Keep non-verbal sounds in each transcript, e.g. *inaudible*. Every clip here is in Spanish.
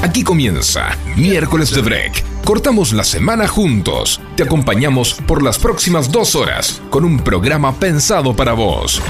Aquí comienza Miércoles de Break. Cortamos la semana juntos. Te acompañamos por las próximas dos horas con un programa pensado para vos.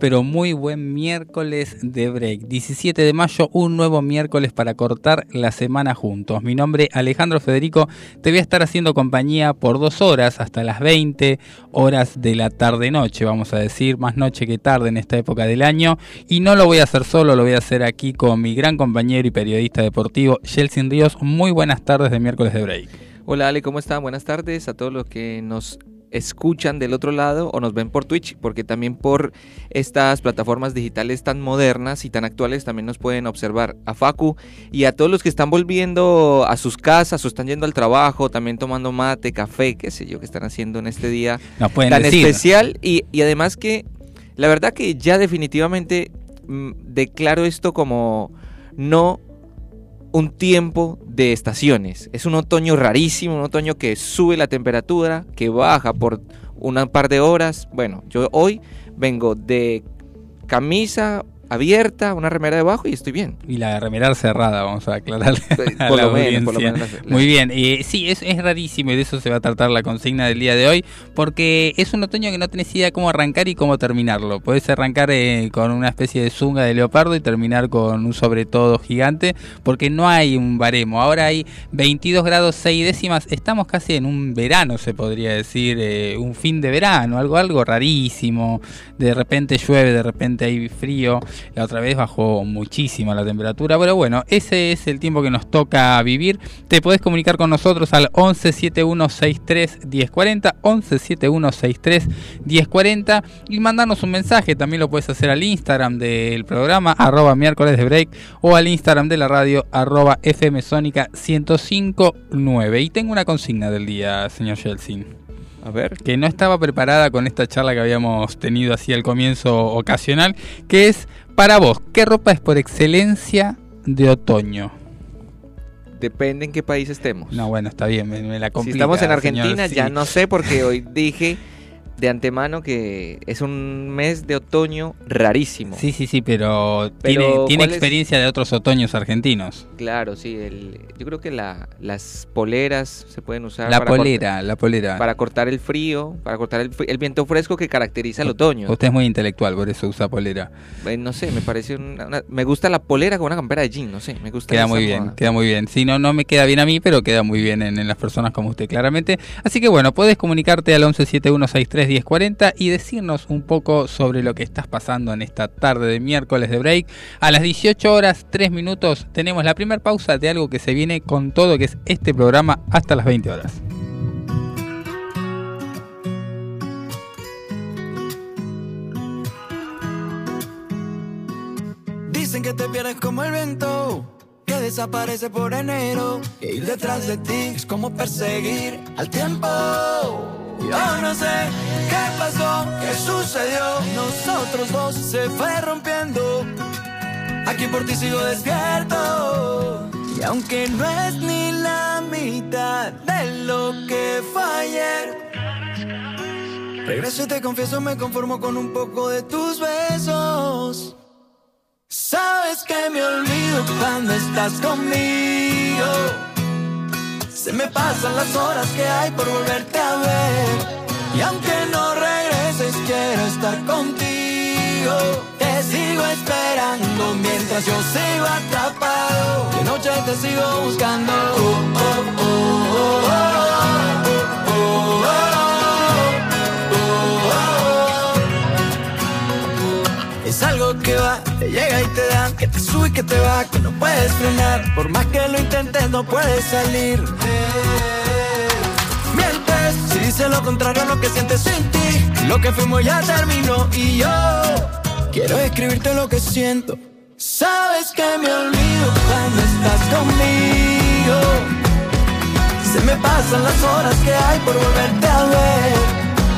Pero muy buen miércoles de break. 17 de mayo, un nuevo miércoles para cortar la semana juntos. Mi nombre Alejandro Federico. Te voy a estar haciendo compañía por dos horas hasta las 20 horas de la tarde-noche, vamos a decir, más noche que tarde en esta época del año. Y no lo voy a hacer solo, lo voy a hacer aquí con mi gran compañero y periodista deportivo, Jelsin Ríos. Muy buenas tardes de miércoles de break. Hola Ale, ¿cómo están? Buenas tardes a todos los que nos escuchan del otro lado o nos ven por Twitch, porque también por estas plataformas digitales tan modernas y tan actuales también nos pueden observar a Facu y a todos los que están volviendo a sus casas o están yendo al trabajo, también tomando mate, café, qué sé yo, que están haciendo en este día tan especial. Y, y, además que la verdad que ya definitivamente mmm, declaro esto como no un tiempo de estaciones. Es un otoño rarísimo, un otoño que sube la temperatura, que baja por una par de horas. Bueno, yo hoy vengo de camisa, abierta, una remera debajo y estoy bien. Y la remera cerrada, vamos a aclararle. *laughs* por, lo menos, Muy bien, y sí, es, es rarísimo y de eso se va a tratar la consigna del día de hoy, porque es un otoño que no tenés idea cómo arrancar y cómo terminarlo. Podés arrancar eh, con una especie de zunga de leopardo y terminar con un sobre todo gigante, porque no hay un baremo. Ahora hay 22 grados 6 décimas, estamos casi en un verano, se podría decir, eh, un fin de verano, algo, algo rarísimo. De repente llueve, de repente hay frío. La otra vez bajó muchísimo la temperatura, pero bueno, ese es el tiempo que nos toca vivir. Te podés comunicar con nosotros al 117163 1040, 117163 1040 y mandarnos un mensaje. También lo puedes hacer al Instagram del programa, arroba miércoles de break, o al Instagram de la radio, arroba fmsónica 1059. Y tengo una consigna del día, señor Yeltsin. A ver. Que no estaba preparada con esta charla que habíamos tenido así al comienzo ocasional, que es para vos, ¿qué ropa es por excelencia de otoño? Depende en qué país estemos. No, bueno, está bien, me, la complica, Si estamos en Argentina, ya no sé porque hoy dije *laughs* de antemano que es un mes de otoño rarísimo. Sí, sí, sí, pero, tiene, tiene experiencia de otros otoños argentinos. Claro, sí. El, yo creo que la, las poleras se pueden usar. La polera, la polera. Para cortar el frío, para cortar el, el, viento fresco que caracteriza el otoño. Usted es muy intelectual, por eso usa polera. Eh, no sé, me parece una, me gusta la polera con una campera de jean, no sé, me gusta. Queda muy bien, queda muy bien. Si no, no me queda bien a mí, pero queda muy bien en, en las personas como usted, claramente. Así que bueno, puedes comunicarte al 117163 1040 y decirnos un poco sobre lo que estás pasando en esta tarde de miércoles de break. A las 18 horas 3 minutos tenemos la primera pausa de algo que se viene con todo, que es este programa hasta las 20 horas. Dicen que te pierdes como el viento, desaparece por enero. Que ir detrás de ti es como perseguir al tiempo. Yo no sé qué pasó, qué sucedió. Nosotros dos se fue rompiendo. Aquí por ti sigo despierto. Y aunque no es ni la mitad de lo que fue ayer, regreso y te confieso, me conformo con un poco de tus besos. Sabes que me olvido cuando estás conmigo. Se me pasan las horas que hay por volverte a ver. Y aunque no regreses, quiero estar contigo. Te sigo esperando mientras yo sigo atrapado. De noche te sigo buscando. Oh, oh, oh, es algo que va, te llega y te da, que te sube y que te va, que no puedes frenar. Por más que lo intentes, no puedes salir. Mientes, si dices lo contrario a lo que sientes sin ti. Lo que fuimos ya terminó y yo quiero escribirte lo que siento. Sabes que me olvido cuando estás conmigo. Se me pasan las horas que hay por volverte a ver.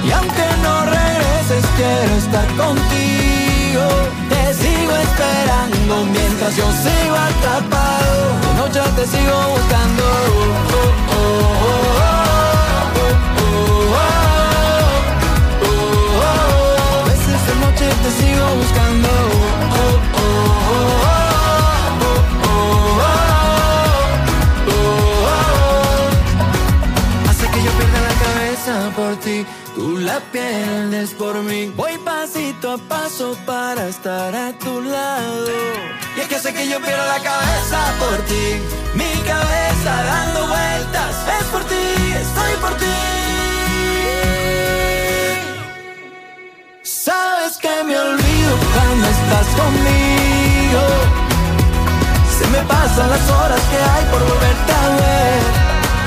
Y aunque no regreses, quiero estar contigo. Te sigo esperando mientras yo sigo atrapado. De noche te sigo buscando. Oh, oh, oh, A veces de noche te sigo buscando. Tú la pierdes por mí. Voy pasito a paso para estar a tu lado. Y es que sé que yo pierdo la cabeza por ti, mi cabeza dando vueltas. Es por ti, estoy por ti. Sabes que me olvido cuando estás conmigo. Se me pasan las horas que hay por volverte a ver.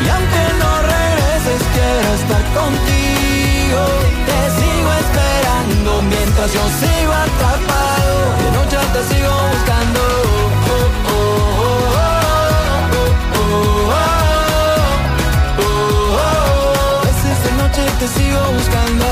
Y aunque no regreses, quiero estar contigo. Te sigo esperando mientras yo sigo atrapado. De noche te sigo buscando. Oh, oh, oh, noche te sigo buscando.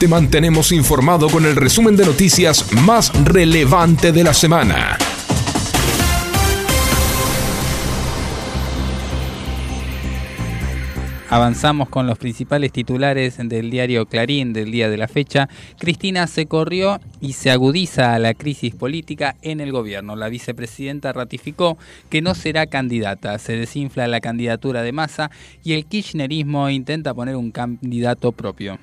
Te mantenemos informado con el resumen de noticias más relevante de la semana. Avanzamos con los principales titulares del diario Clarín del día de la fecha. Cristina se corrió y se agudiza a la crisis política en el gobierno. La vicepresidenta ratificó que no será candidata. Se desinfla la candidatura de Massa y el kirchnerismo intenta poner un candidato propio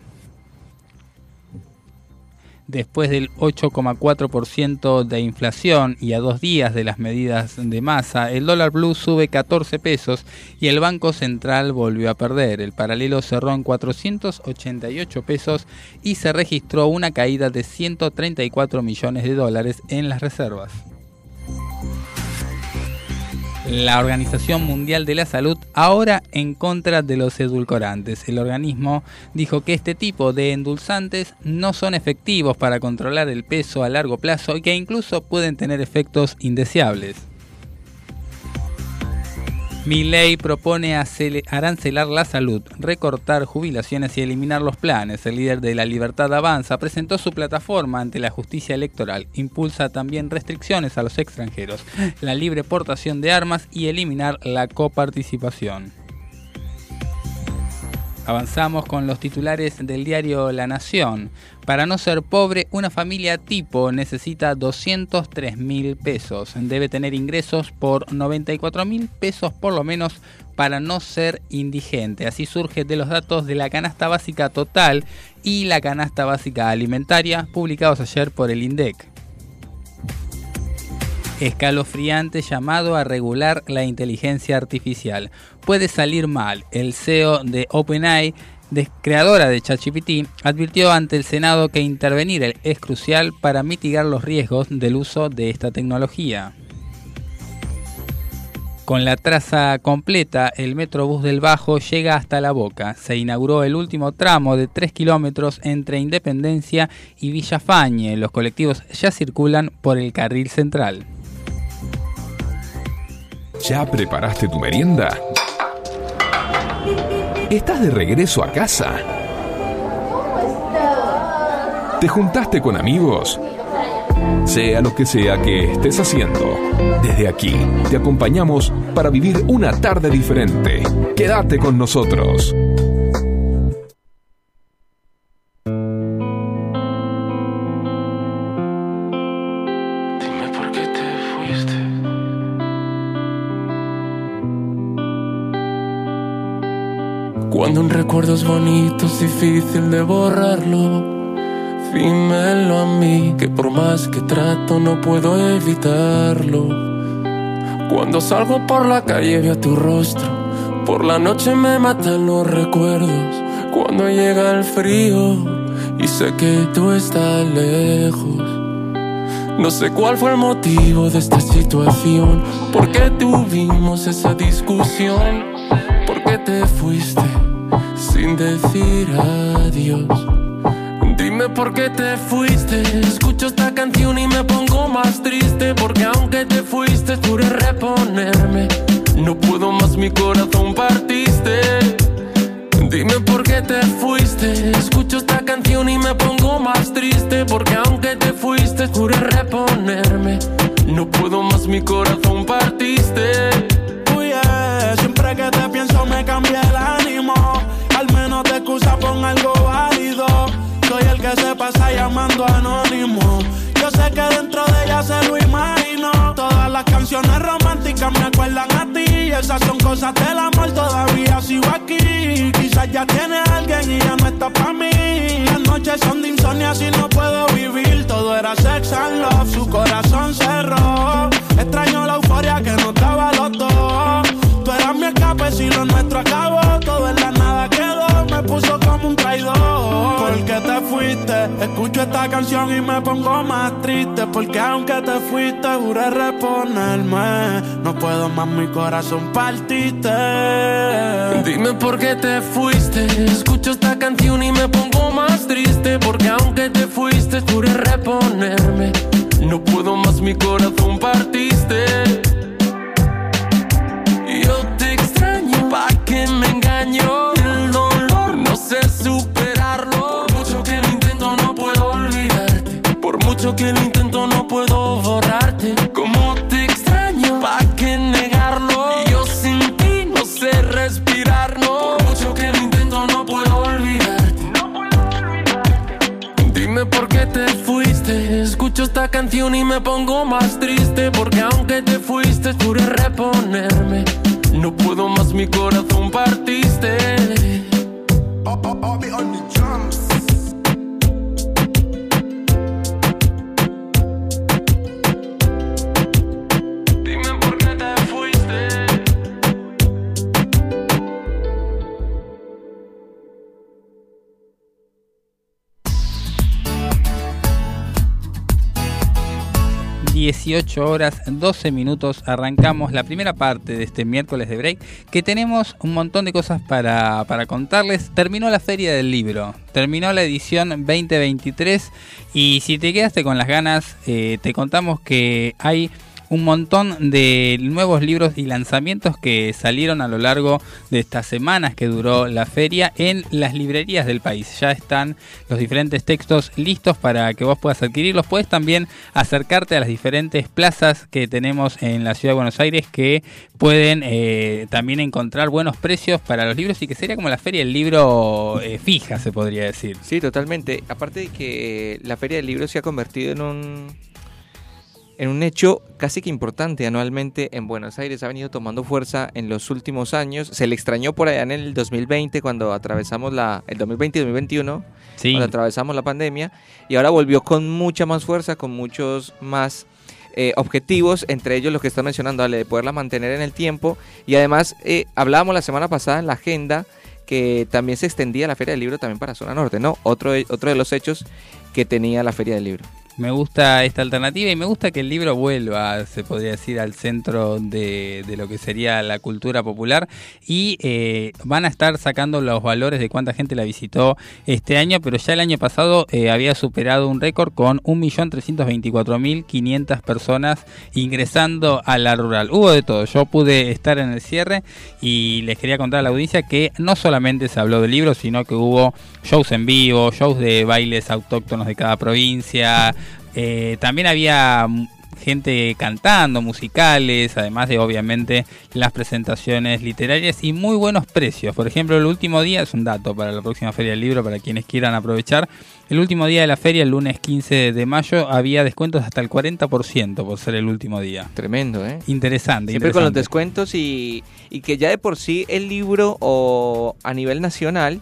después del 8,4% de inflación y a dos días de las medidas de masa, el dólar blue sube 14 pesos y el Banco Central volvió a perder. El paralelo cerró en 488 pesos y se registró una caída de 134 millones de dólares en las reservas. La Organización Mundial de la Salud ahora en contra de los edulcorantes. El organismo dijo que este tipo de endulzantes no son efectivos para controlar el peso a largo plazo y que incluso pueden tener efectos indeseables. Mi ley propone arancelar la salud, recortar jubilaciones y eliminar los planes. El líder de la Libertad Avanza presentó su plataforma ante la justicia electoral. Impulsa también restricciones a los extranjeros, la libre portación de armas y eliminar la coparticipación. Avanzamos con los titulares del diario La Nación. Para no ser pobre, una familia tipo necesita 203 mil pesos. Debe tener ingresos por 94 mil pesos por lo menos para no ser indigente. Así surge de los datos de la canasta básica total y la canasta básica alimentaria publicados ayer por el INDEC escalofriante llamado a regular la inteligencia artificial. Puede salir mal. El CEO de OpenAI, creadora de ChatGPT, advirtió ante el Senado que intervenir es crucial para mitigar los riesgos del uso de esta tecnología. Con la traza completa, el Metrobús del Bajo llega hasta La Boca. Se inauguró el último tramo de 3 kilómetros entre Independencia y Villafañe. Los colectivos ya circulan por el carril central. ¿Ya preparaste tu merienda? ¿Estás de regreso a casa? ¿Te juntaste con amigos? Sea lo que sea que estés haciendo, desde aquí te acompañamos para vivir una tarde diferente. Quédate con nosotros. Cuando un recuerdo es bonito es difícil de borrarlo. Dímelo a mí, que por más que trato no puedo evitarlo. Cuando salgo por la calle veo tu rostro. Por la noche me matan los recuerdos. Cuando llega el frío y sé que tú estás lejos. No sé cuál fue el motivo de esta situación. ¿Por qué tuvimos esa discusión? ¿Por qué te fuiste? Sin decir adiós. Dime por qué te fuiste. Escucho esta canción y me pongo más triste. Porque aunque te fuiste, pude reponerme. No puedo más, mi corazón partiste. Dime por qué te fuiste. Escucho esta canción y me pongo más triste. Porque aunque te fuiste, pude reponerme. No puedo más, mi corazón partiste. Llamando anónimo. Yo sé que dentro de ella se lo imagino. Todas las canciones románticas me acuerdan a ti. Esas son cosas del amor, todavía sigo aquí. Quizás ya tiene alguien y ya no está para mí. Las noches son de insomnio, así no puedo vivir. Todo era sex and love, su corazón cerró. Extraño la euforia que no estaba los dos. Tú eras mi escape, si lo nuestro acabó. Todo en la puso como un traidor. Porque te fuiste, escucho esta canción y me pongo más triste. Porque aunque te fuiste, juré reponerme. No puedo más, mi corazón partiste. Dime por qué te fuiste. Escucho esta canción y me pongo más triste. Porque aunque te fuiste, juré reponerme. No puedo más, mi corazón partiste. 18 horas 12 minutos arrancamos la primera parte de este miércoles de break que tenemos un montón de cosas para, para contarles. Terminó la feria del libro, terminó la edición 2023 y si te quedaste con las ganas eh, te contamos que hay un montón de nuevos libros y lanzamientos que salieron a lo largo de estas semanas que duró la feria en las librerías del país. Ya están los diferentes textos listos para que vos puedas adquirirlos. Puedes también acercarte a las diferentes plazas que tenemos en la ciudad de Buenos Aires que pueden eh, también encontrar buenos precios para los libros y que sería como la feria del libro eh, fija, se podría decir. Sí, totalmente. Aparte de que la feria del libro se ha convertido en un en un hecho casi que importante anualmente en Buenos Aires. Ha venido tomando fuerza en los últimos años. Se le extrañó por allá en el 2020 cuando atravesamos la... El 2020 y 2021, Sí. cuando atravesamos la pandemia. Y ahora volvió con mucha más fuerza, con muchos más eh, objetivos, entre ellos los que están mencionando, Ale, de poderla mantener en el tiempo. Y además, eh, hablábamos la semana pasada en la agenda que también se extendía la Feria del Libro también para Zona Norte, ¿no? Otro, otro de los hechos que tenía la Feria del Libro. Me gusta esta alternativa y me gusta que el libro vuelva, se podría decir, al centro de, de lo que sería la cultura popular y eh, van a estar sacando los valores de cuánta gente la visitó este año, pero ya el año pasado eh, había superado un récord con 1.324.500 personas ingresando a la rural. Hubo de todo, yo pude estar en el cierre y les quería contar a la audiencia que no solamente se habló de libros, sino que hubo shows en vivo, shows de bailes autóctonos de cada provincia, eh, también había gente cantando, musicales, además de obviamente las presentaciones literarias y muy buenos precios. Por ejemplo, el último día, es un dato para la próxima Feria del Libro, para quienes quieran aprovechar, el último día de la feria, el lunes 15 de mayo, había descuentos hasta el 40% por ser el último día. Tremendo, ¿eh? Interesante. Siempre con los descuentos y, y que ya de por sí el libro o a nivel nacional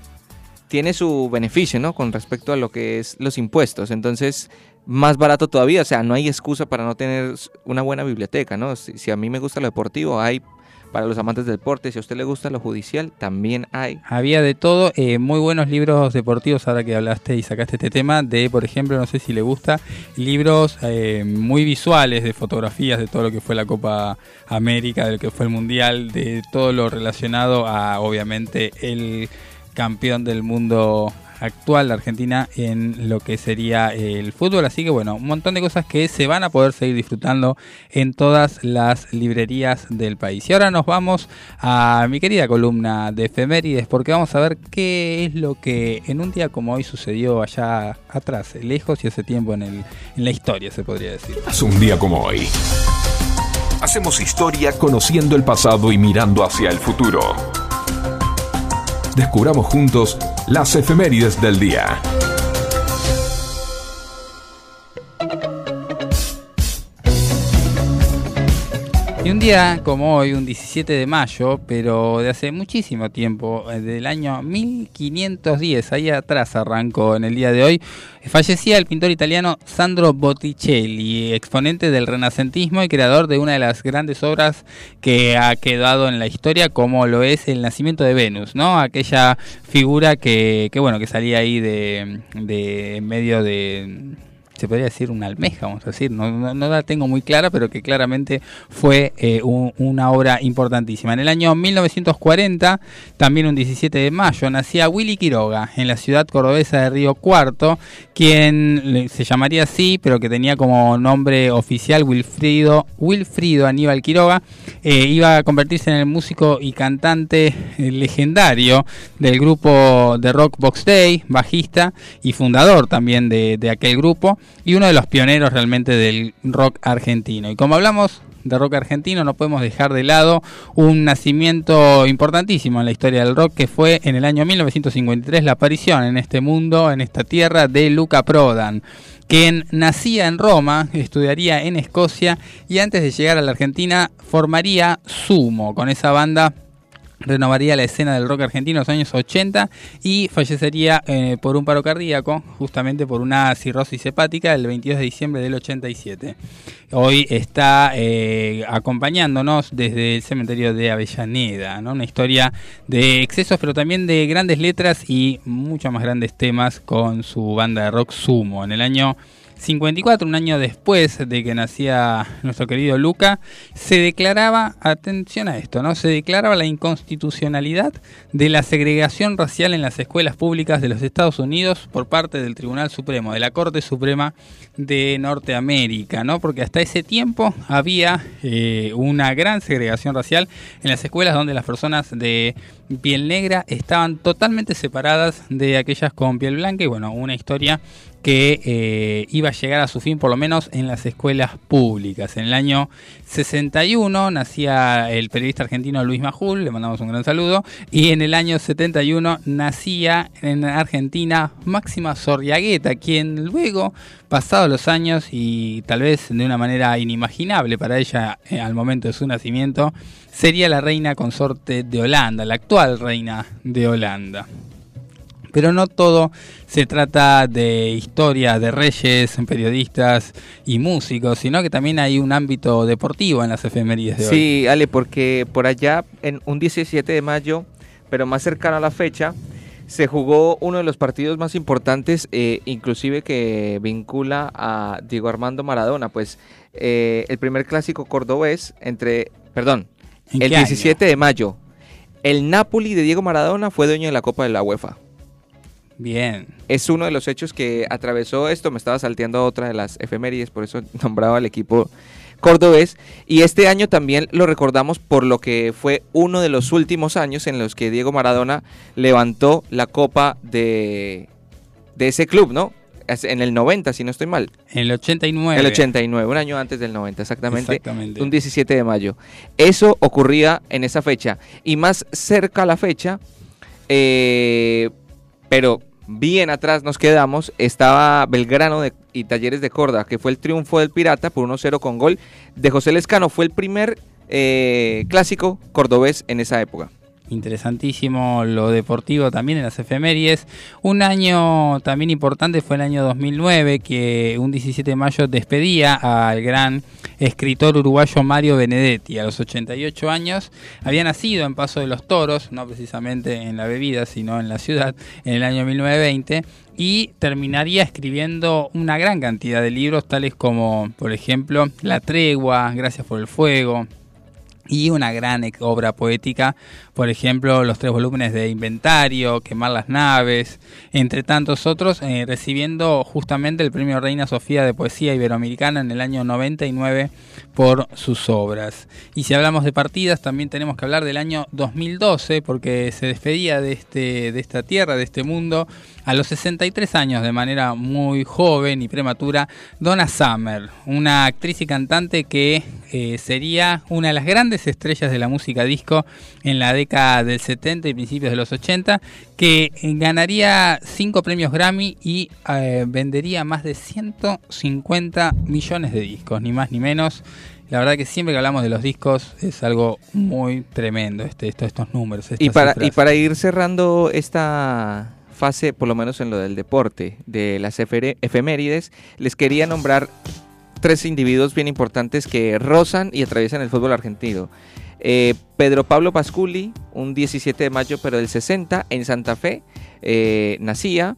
tiene su beneficio, ¿no? Con respecto a lo que es los impuestos. Entonces, más barato todavía. O sea, no hay excusa para no tener una buena biblioteca, ¿no? Si, a mí me gusta lo deportivo, hay para los amantes del deporte. Si a usted le gusta lo judicial, también hay. Había de todo, eh, muy buenos libros deportivos, ahora que hablaste y sacaste este tema, de, por ejemplo, no sé si le gusta, libros eh, muy visuales de fotografías de todo lo que fue la Copa América, de lo que fue el Mundial, de todo lo relacionado a, obviamente, el campeón del mundo actual de Argentina en lo que sería el fútbol. Así que bueno, un montón de cosas que se van a poder seguir disfrutando en todas las librerías del país. Y ahora nos vamos a mi querida columna de efemérides porque vamos a ver qué es lo que en un día como hoy sucedió allá atrás, lejos y hace tiempo en, el, en la historia se podría decir. Es un día como hoy. Hacemos historia conociendo el pasado y mirando hacia el futuro. Descubramos juntos las efemérides del día. Y un día como hoy, un 17 de mayo, pero de hace muchísimo tiempo, eh, del año 1510, ahí atrás arrancó en el día de hoy, fallecía el pintor italiano Sandro Botticelli, exponente del renacentismo y creador de una de las grandes obras que ha quedado en la historia, como lo es El nacimiento de Venus, ¿no? Aquella figura que, que bueno, que salía ahí de, de en medio de se podría decir una almeja, vamos a decir, no, no, la tengo muy clara, pero que claramente fue eh, una obra importantísima. En el año 1940, también un 17 de mayo, nacía Willy Quiroga en la ciudad cordobesa de Río Cuarto, quien se llamaría así, pero que tenía como nombre oficial Wilfrido, Wilfrido Aníbal Quiroga, eh, iba a convertirse en el músico y cantante eh, legendario del grupo de rock Box Day, bajista y fundador también de, de aquel grupo y uno de los pioneros realmente del rock argentino. Y como hablamos de rock argentino, no podemos dejar de lado un nacimiento importantísimo en la historia del rock, que fue en el año 1953 la aparición en este mundo, en esta tierra, de Luca Prodan quien nacía en Roma, estudiaría en Escocia y antes de llegar a la Argentina formaría Sumo con esa banda renovaría la escena del rock argentino en los años 80 y fallecería eh, por un paro cardíaco, justamente por una cirrosis hepática el 22 de diciembre del 87. Hoy está eh, acompañándonos desde el cementerio de Avellaneda, ¿no? una historia de excesos, pero también de grandes letras y muchos más grandes temas con su banda de rock Sumo. En el año 54, un año después de que nacía nuestro querido Luca, se declaraba, atención a esto, ¿no? Se declaraba la inconstitucionalidad de la segregación racial en las escuelas públicas de los Estados Unidos por parte del Tribunal Supremo, de la Corte Suprema de Norteamérica, ¿no? Porque hasta ese tiempo había eh, una gran segregación racial en las escuelas donde las personas de piel negra estaban totalmente separadas de aquellas con piel blanca y bueno, una historia que eh, iba a llegar a su fin por lo menos en las escuelas públicas. En el año 61 nacía el periodista argentino Luis Majul, le mandamos un gran saludo, y en el año 71 nacía en Argentina Máxima Sorriagueta, quien luego, pasados los años y tal vez de una manera inimaginable para ella eh, al momento de su nacimiento, sería la reina consorte de Holanda, la actual reina de Holanda. Pero no todo se trata de historia de reyes, periodistas y músicos, sino que también hay un ámbito deportivo en las efemérides de hoy. Sí, Ale, porque por allá, en un 17 de mayo, pero más cercano a la fecha, se jugó uno de los partidos más importantes, eh, inclusive que vincula a Diego Armando Maradona, pues eh, el primer clásico cordobés entre, perdón, el 17 de mayo, el Napoli de Diego Maradona fue dueño de la Copa de la UEFA. Bien. Es uno de los hechos que atravesó esto. Me estaba salteando otra de las efemérides, por eso *laughs* nombraba al equipo cordobés. Y este año también lo recordamos por lo que fue uno de los últimos años en los que Diego Maradona levantó la copa de, de ese club, ¿no? En el 90, si no estoy mal. En el 89. El 89, un año antes del 90, exactamente. Exactamente. Un 17 de mayo. Eso ocurría en esa fecha. Y más cerca a la fecha, eh, pero bien atrás nos quedamos, estaba Belgrano y Talleres de Córdoba, que fue el triunfo del Pirata por 1-0 con gol de José Lescano. Fue el primer eh, clásico cordobés en esa época interesantísimo lo deportivo también en las efemérides. Un año también importante fue el año 2009, que un 17 de mayo despedía al gran escritor uruguayo Mario Benedetti. A los 88 años había nacido en Paso de los Toros, no precisamente en la bebida, sino en la ciudad, en el año 1920 y terminaría escribiendo una gran cantidad de libros tales como, por ejemplo, La tregua, Gracias por el fuego, y una gran obra poética, por ejemplo, los tres volúmenes de Inventario, Quemar las naves, entre tantos otros, eh, recibiendo justamente el premio Reina Sofía de Poesía Iberoamericana en el año 99 por sus obras. Y si hablamos de partidas, también tenemos que hablar del año 2012, porque se despedía de, este, de esta tierra, de este mundo, a los 63 años, de manera muy joven y prematura, Donna Summer, una actriz y cantante que eh, sería una de las grandes estrellas de la música disco en la década del 70 y principios de los 80, que ganaría 5 premios Grammy y eh, vendería más de 150 millones de discos, ni más ni menos La verdad que siempre que hablamos de los discos es algo muy tremendo, este, estos números. Y para, y para ir cerrando esta fase, por lo menos en lo del deporte, de las efemérides, les quería nombrar tres individuos bien importantes que rozan y atraviesan el fútbol argentino. Eh, Pedro Pablo Pasculi, un 17 de mayo pero del 60, en Santa Fe, eh, nacía.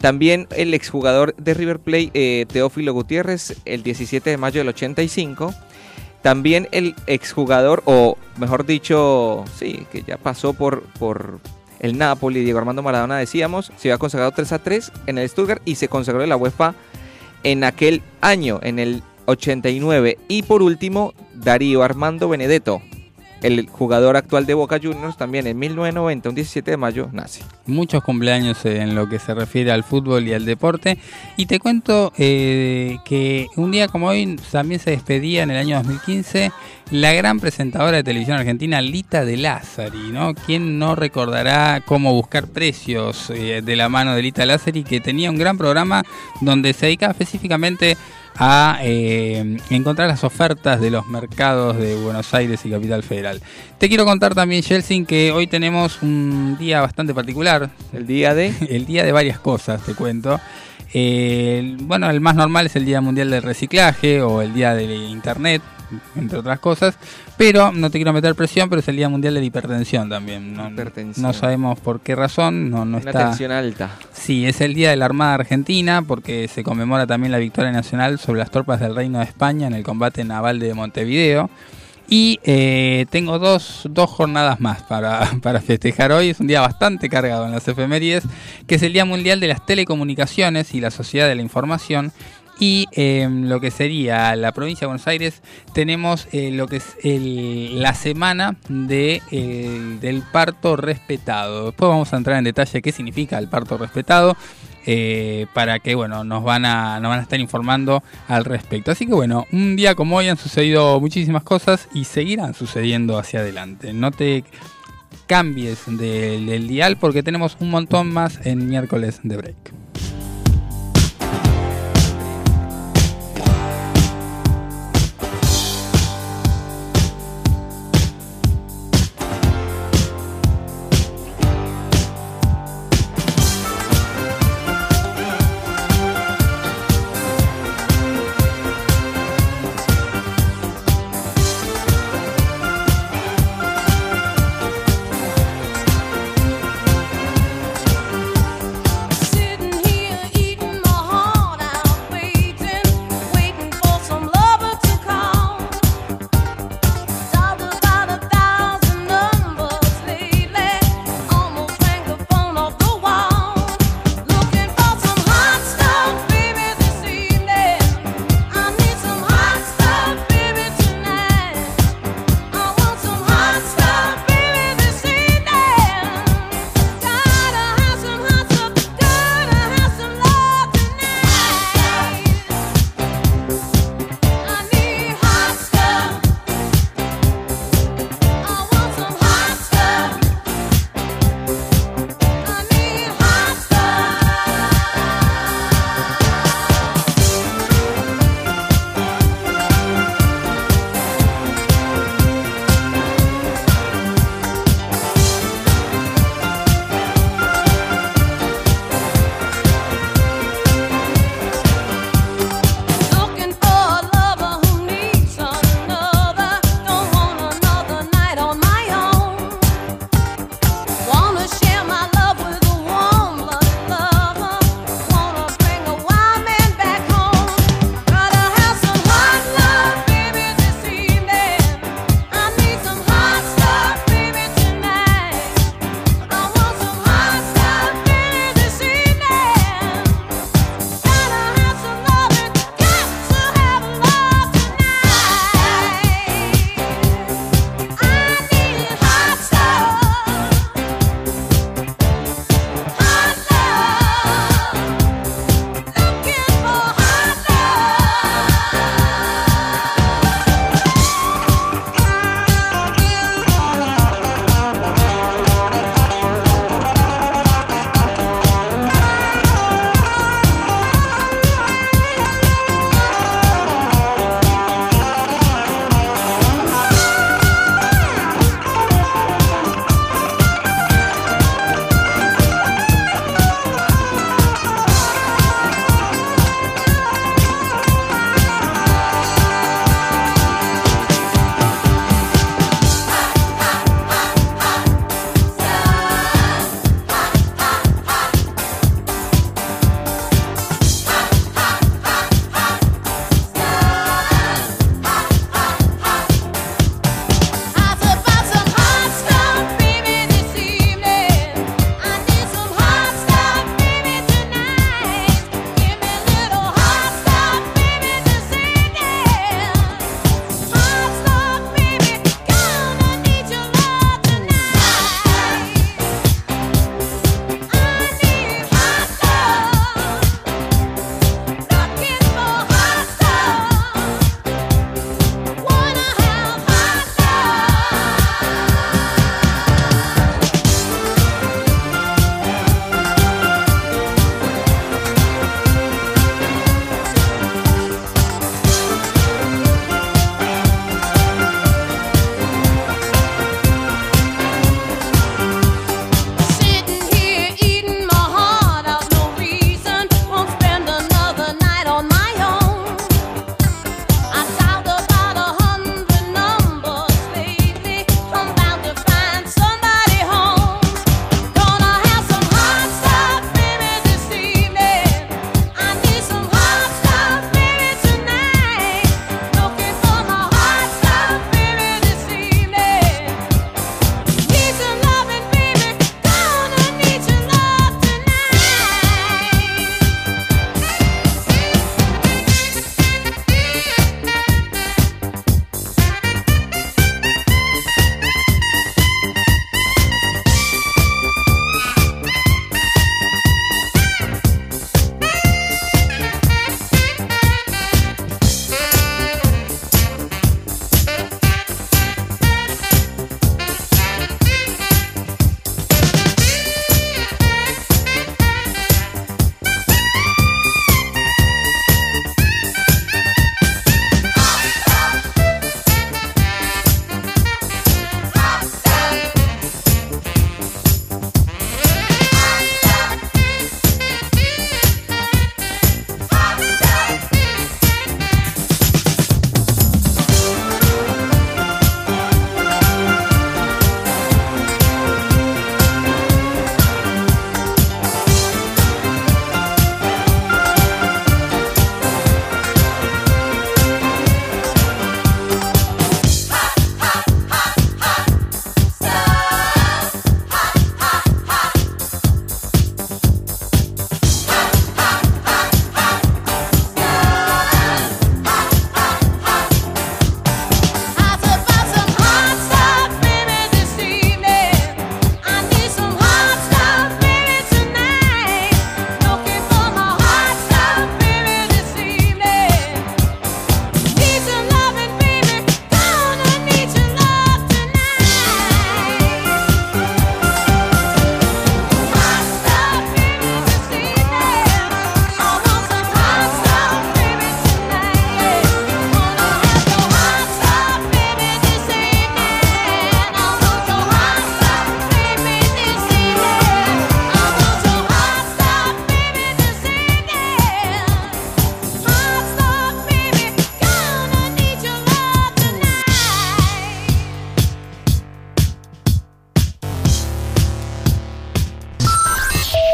También el exjugador de River Plate, eh, Teófilo Gutiérrez, el 17 de mayo del 85. También el exjugador, o mejor dicho, sí, que ya pasó por, por el Napoli, Diego Armando Maradona, decíamos, se había consagrado 3 a 3 en el Stuttgart y se consagró en la UEFA en aquel año, en el 89. Y por último, Darío Armando Benedetto, el jugador actual de Boca Juniors también en 1990, un 17 de mayo, nace. Muchos cumpleaños en lo que se refiere al fútbol y al deporte. Y te cuento eh, que un día como hoy también se despedía en el año 2015 la gran presentadora de televisión argentina Lita de Lázari, ¿no? ¿Quién no recordará cómo buscar precios eh, de la mano de Lita Lázari, que tenía un gran programa donde se dedicaba específicamente a eh, encontrar las ofertas de los mercados de Buenos Aires y Capital Federal. Te quiero contar también, Chelsea, que hoy tenemos un día bastante particular. El día de... *laughs* El día de varias cosas, te cuento. Eh, bueno, el más normal es el Día Mundial del Reciclaje o el Día de Internet, entre otras cosas. Pero no te quiero meter presión, pero es el Día Mundial de la Hipertensión también. No, no sabemos por qué razón, no, no está. tensión alta. Sí, es el Día de la Armada Argentina, porque se conmemora también la victoria nacional sobre las tropas del Reino de España en el combate naval de Montevideo. Y eh, tengo dos, dos, jornadas más para, *laughs* para, festejar hoy. Es un día bastante cargado en las efemérides, que es el Día Mundial de las Telecomunicaciones y la Sociedad de la Información. Y em, lo que sería la provincia de Buenos Aires tenemos eh, lo que es la semana de, del parto respetado. Después vamos a entrar en detalle qué significa el parto respetado. Eh, para que bueno nos van a nos van a estar informando al respecto así que bueno un día como hoy han sucedido muchísimas cosas y seguirán sucediendo hacia adelante no te cambies del, del dial porque tenemos un montón más en miércoles de break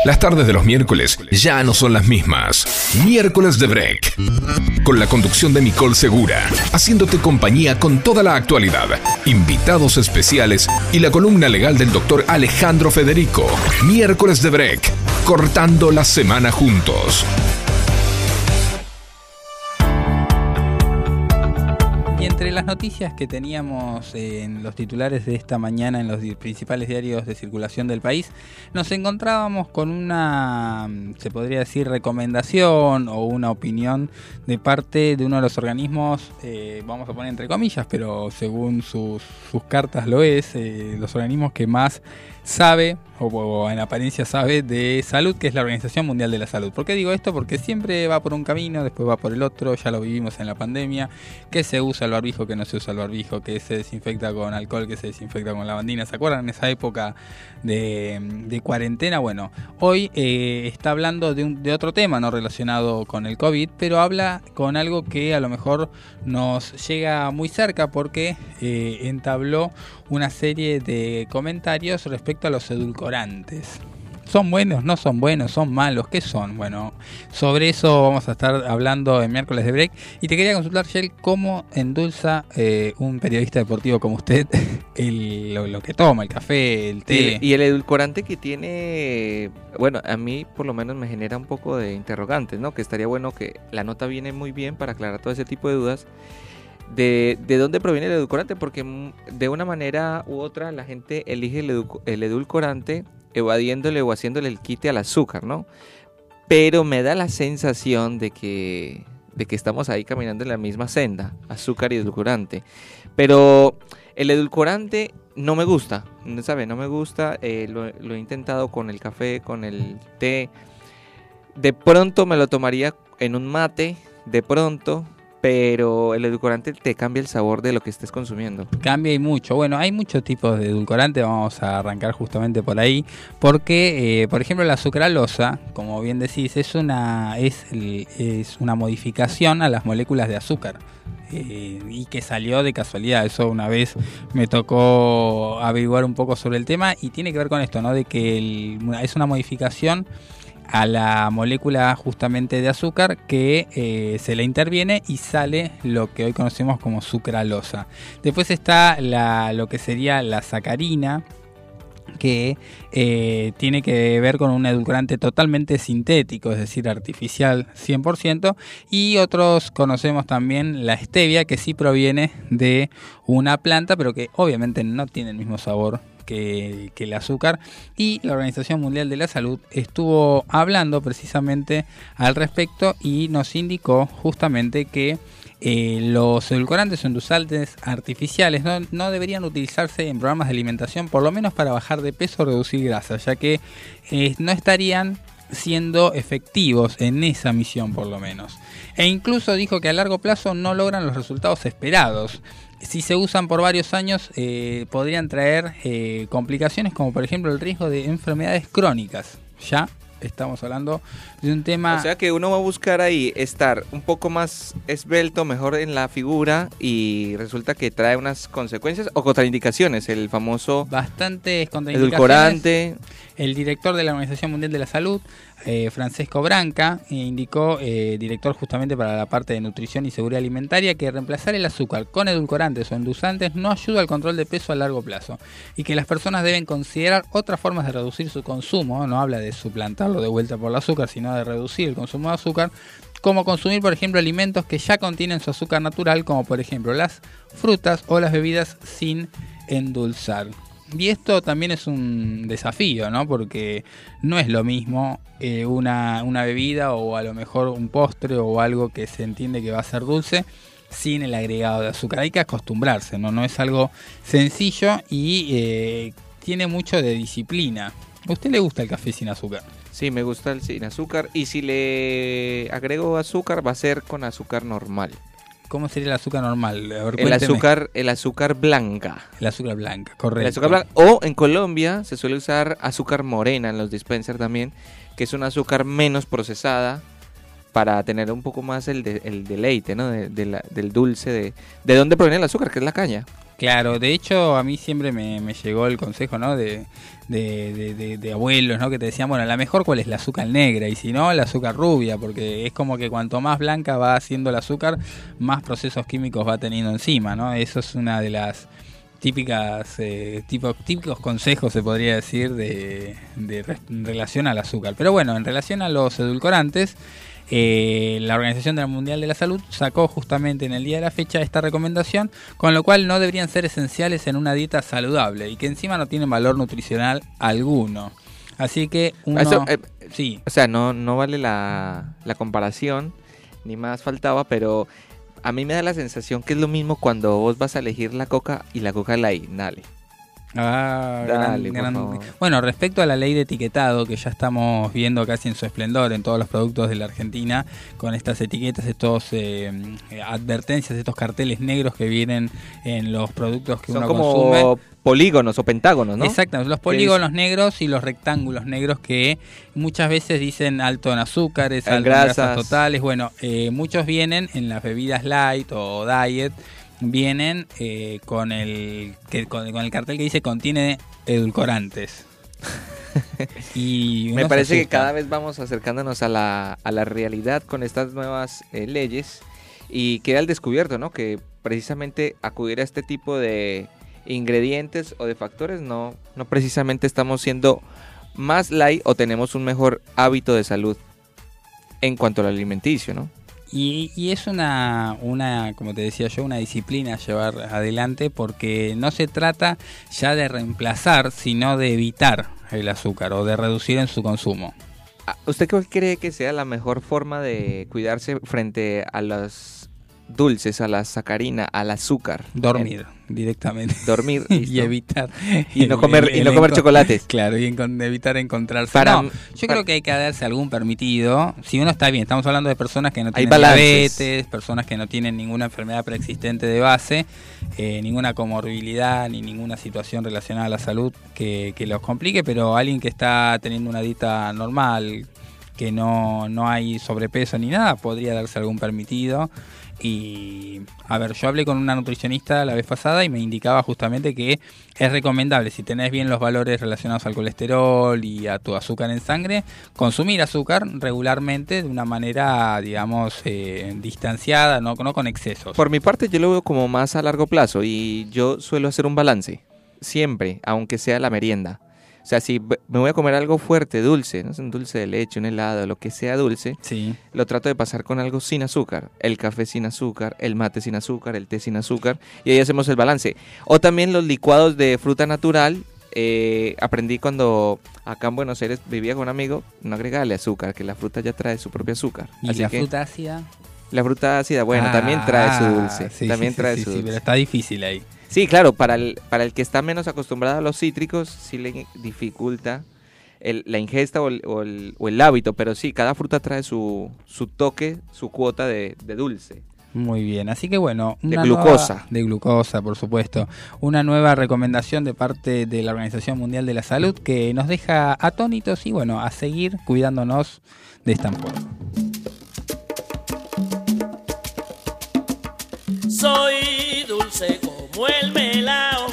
Las tardes de los miércoles ya no son las mismas. Miércoles de Break. Con la conducción de Nicole Segura, haciéndote compañía con toda la actualidad, invitados especiales y la columna legal del doctor Alejandro Federico. Miércoles de Break. Cortando la semana juntos. Entre las noticias que teníamos en los titulares de esta mañana en los principales diarios de circulación del país, nos encontrábamos con una, se podría decir, recomendación o una opinión de parte de uno de los organismos, eh, vamos a poner entre comillas, pero según sus, cartas lo es, eh, los organismos que más sabe, o, en apariencia sabe, de salud, que es la Organización Mundial de la Salud. ¿Por qué digo esto? Porque siempre va por un camino, después va por el otro, ya lo vivimos en la pandemia, que se usa el barbijo, que no se usa el barbijo, que se desinfecta con alcohol, que se desinfecta con lavandina. ¿Se acuerdan en esa época de, cuarentena? Bueno, hoy eh, está hablando de, un, de otro tema no relacionado con el COVID, pero habla con algo que a lo mejor nos llega muy cerca porque eh, entabló una serie de comentarios respecto a los edulcorantes. ¿Son buenos? ¿No son buenos? ¿Son malos? ¿Qué son? Bueno, sobre eso vamos a estar hablando en miércoles de break. Y te quería consultar, Shell, cómo endulza eh, un periodista deportivo como usted *laughs* lo, que toma, el café, el té. Y, el edulcorante que tiene, bueno, a mí por lo menos me genera un poco de interrogantes, ¿no? Que estaría bueno que la nota viene muy bien para aclarar todo ese tipo de dudas de, de dónde proviene el edulcorante, porque de una manera u otra la gente elige el, edulcorante evadiéndole o haciéndole el quite al azúcar, ¿no? Pero me da la sensación de que, de que estamos ahí caminando en la misma senda, azúcar y edulcorante. Pero el edulcorante no me gusta, ¿sabe? No me gusta, eh, lo, lo he intentado con el café, con el té. De pronto me lo tomaría en un mate, de pronto, pero el edulcorante te cambia el sabor de lo que estés consumiendo. Cambia y mucho. Bueno, hay muchos tipos de edulcorante, vamos a arrancar justamente por ahí, porque, eh, por ejemplo, la sucralosa, como bien decís, es una, es, es una modificación a las moléculas de azúcar. Eh, y que salió de casualidad. Eso una vez me tocó averiguar un poco sobre el tema y tiene que ver con esto, ¿no? De que es una modificación a la molécula justamente de azúcar que eh, se le interviene y sale lo que hoy conocemos como sucralosa. Después está lo que sería la sacarina que eh, tiene que ver con un edulcorante totalmente sintético, es decir, artificial 100%, y otros conocemos también la stevia, que sí proviene de una planta, pero que obviamente no tiene el mismo sabor que, el azúcar y la Organización Mundial de la Salud estuvo hablando precisamente al respecto y nos indicó justamente que eh, los edulcorantes o endulzantes artificiales no, deberían utilizarse en programas de alimentación, por lo menos para bajar de peso o reducir grasa, ya que eh, no estarían siendo efectivos en esa misión por lo menos. E incluso dijo que a largo plazo no logran los resultados esperados si se usan por varios años, eh, podrían traer eh, complicaciones como por ejemplo el riesgo de enfermedades crónicas. ¿Ya? Estamos hablando de un tema... O sea que uno va a buscar ahí estar un poco más esbelto, mejor en la figura y resulta que trae unas consecuencias o contraindicaciones, el famoso... Bastantes contraindicaciones. Edulcorante. El director de la Organización Mundial de la Salud eh, Francesco Branca indicó, eh, director justamente para la parte de nutrición y seguridad alimentaria, que reemplazar el azúcar con edulcorantes o endulzantes no ayuda al control de peso a largo plazo y que las personas deben considerar otras formas de reducir su consumo, no habla de suplantarlo de vuelta por el azúcar, sino de reducir el consumo de azúcar, como consumir, por ejemplo, alimentos que ya contienen su azúcar natural, como por ejemplo las frutas o las bebidas sin endulzar. Y esto también es un desafío, ¿no? Porque no es lo mismo eh, una, bebida o a lo mejor un postre o algo que se entiende que va a ser dulce sin el agregado de azúcar. Hay que acostumbrarse, ¿no? No es algo sencillo y eh, tiene mucho de disciplina. ¿A usted le gusta el café sin azúcar? Sí, me gusta el sin azúcar. Y si le agrego azúcar, va a ser con azúcar normal. ¿Cómo sería el azúcar normal? el azúcar, el azúcar blanca. El azúcar blanca, correcto. El azúcar blanca. O en Colombia se suele usar azúcar morena en los dispensers también, que es un azúcar menos procesada para tener un poco más el, el deleite, ¿no? del dulce, de, de dónde proviene el azúcar, que es la caña. Claro, de hecho a mí siempre me, llegó el consejo, ¿no? De, de, abuelos, ¿no? Que te decían, bueno, la mejor cuál es la azúcar negra y si no, la azúcar rubia, porque es como que cuanto más blanca va haciendo el azúcar, más procesos químicos va teniendo encima, ¿no? Eso es una de las típicas eh, típicos consejos se podría decir de, de relación al azúcar pero bueno en relación a los edulcorantes eh, la Organización Mundial de la Salud sacó justamente en el día de la fecha esta recomendación, con lo cual no deberían ser esenciales en una dieta saludable y que encima no tienen valor nutricional alguno. Así que uno... Eh, sí. O sea, no, no vale la, la comparación, ni más faltaba, pero a mí me da la sensación que es lo mismo cuando vos vas a elegir la coca y la coca dale. Ah, Bueno, respecto a la ley de etiquetado que ya estamos viendo casi en su esplendor en todos los productos de la Argentina, con estas etiquetas, estos eh, advertencias, estos carteles negros que vienen en los productos que Son uno como consume. polígonos o pentágonos, ¿no? Exacto, los polígonos negros y los rectángulos negros que muchas veces dicen alto en azúcares, alto en grasas totales. Bueno, eh, muchos vienen en las bebidas light o diet vienen eh, con, el, que, con, el cartel que dice contiene edulcorantes. *laughs* y Me parece que cada vez vamos acercándonos a la, a la realidad con estas nuevas eh, leyes y queda al descubierto, ¿no? Que precisamente acudir a este tipo de ingredientes o de factores no, no precisamente estamos siendo más light o tenemos un mejor hábito de salud en cuanto al alimenticio, ¿no? Y, es una, una, como te decía yo, una disciplina llevar adelante porque no se trata ya de reemplazar, sino de evitar el azúcar o de reducir en su consumo. Ah, ¿Usted qué cree que sea la mejor forma de cuidarse frente a los dulces, a la sacarina, al azúcar? Dormir directamente. Dormir *laughs* y evitar. Y no comer, y no comer chocolates. Claro, y evitar encontrarse. Para, yo creo que hay que darse algún permitido. Si uno está bien, estamos hablando de personas que no tienen diabetes, personas que no tienen ninguna enfermedad preexistente de base, eh, ninguna comorbilidad ni ninguna situación relacionada a la salud que, que los complique, pero alguien que está teniendo una dieta normal, que no, no hay sobrepeso ni nada, podría darse algún permitido. Y a ver, yo hablé con una nutricionista la vez pasada y me indicaba justamente que es recomendable, si tenés bien los valores relacionados al colesterol y a tu azúcar en sangre, consumir azúcar regularmente de una manera, digamos, eh, distanciada, no, no con excesos. Por mi parte, yo lo veo como más a largo plazo y yo suelo hacer un balance, siempre, aunque sea la merienda. O sea, si me voy a comer algo fuerte, dulce, no sé, un dulce de leche, un helado, lo que sea dulce, sí. lo trato de pasar con algo sin azúcar. El café sin azúcar, el mate sin azúcar, el té sin azúcar, y ahí hacemos el balance. O también los licuados de fruta natural. Eh, aprendí cuando acá en Buenos Aires vivía con un amigo, no agregarle azúcar, que la fruta ya trae su propio azúcar. ¿Y la fruta ácida? La fruta ácida, bueno, también trae su ah, dulce. también trae su dulce. pero está difícil ahí. Sí, claro, para el, para el que está menos acostumbrado a los cítricos, sí le dificulta la ingesta o el, o, el, hábito, pero sí, cada fruta trae su, su toque, su cuota de, dulce. Muy bien, así que bueno, de glucosa. de glucosa, por supuesto. Una nueva recomendación de parte de la Organización Mundial de la Salud que nos deja atónitos y bueno, a seguir cuidándonos de esta forma. Soy como el melao,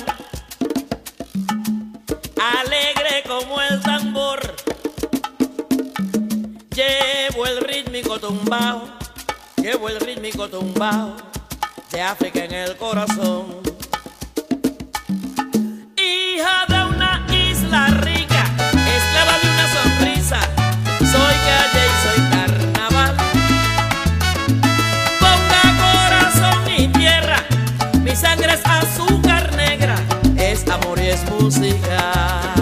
alegre como el tambor. Llevo el rítmico tumbao, llevo el rítmico tumbao de África en el corazón. Hija de una isla rica, esclava de una sonrisa, soy calle música.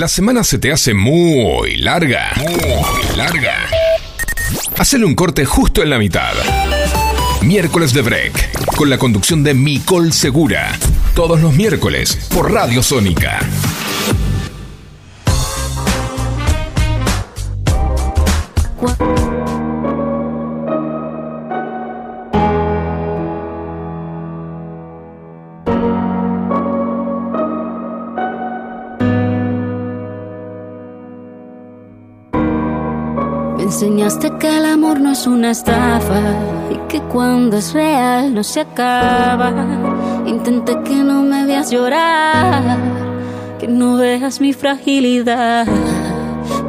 La semana se te hace muy larga. Muy larga. Hacele un corte justo en la mitad. Miércoles de Break, con la conducción de Micol Segura. Todos los miércoles por Radio Sónica. No es una estafa y que cuando es real no se acaba. Intenté que no me veas llorar, que no veas mi fragilidad.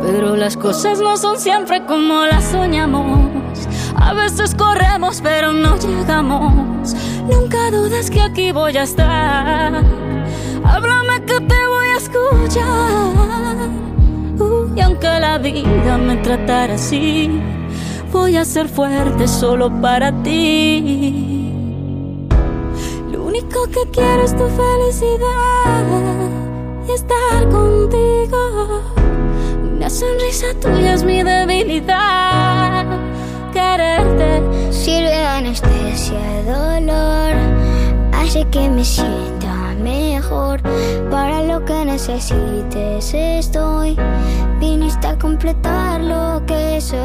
Pero las cosas no son siempre como las soñamos. A veces corremos pero no llegamos. Nunca dudes que aquí voy a estar. Háblame que te voy a escuchar y aunque la vida me tratara así, voy a ser fuerte solo para ti. Lo único que quiero es tu felicidad y estar contigo. Una sonrisa tuya es mi debilidad. Quererte sirve de anestesia, dolor, hace que me sienta mejor. Para lo que necesites estoy. Viniste a completar lo que soy.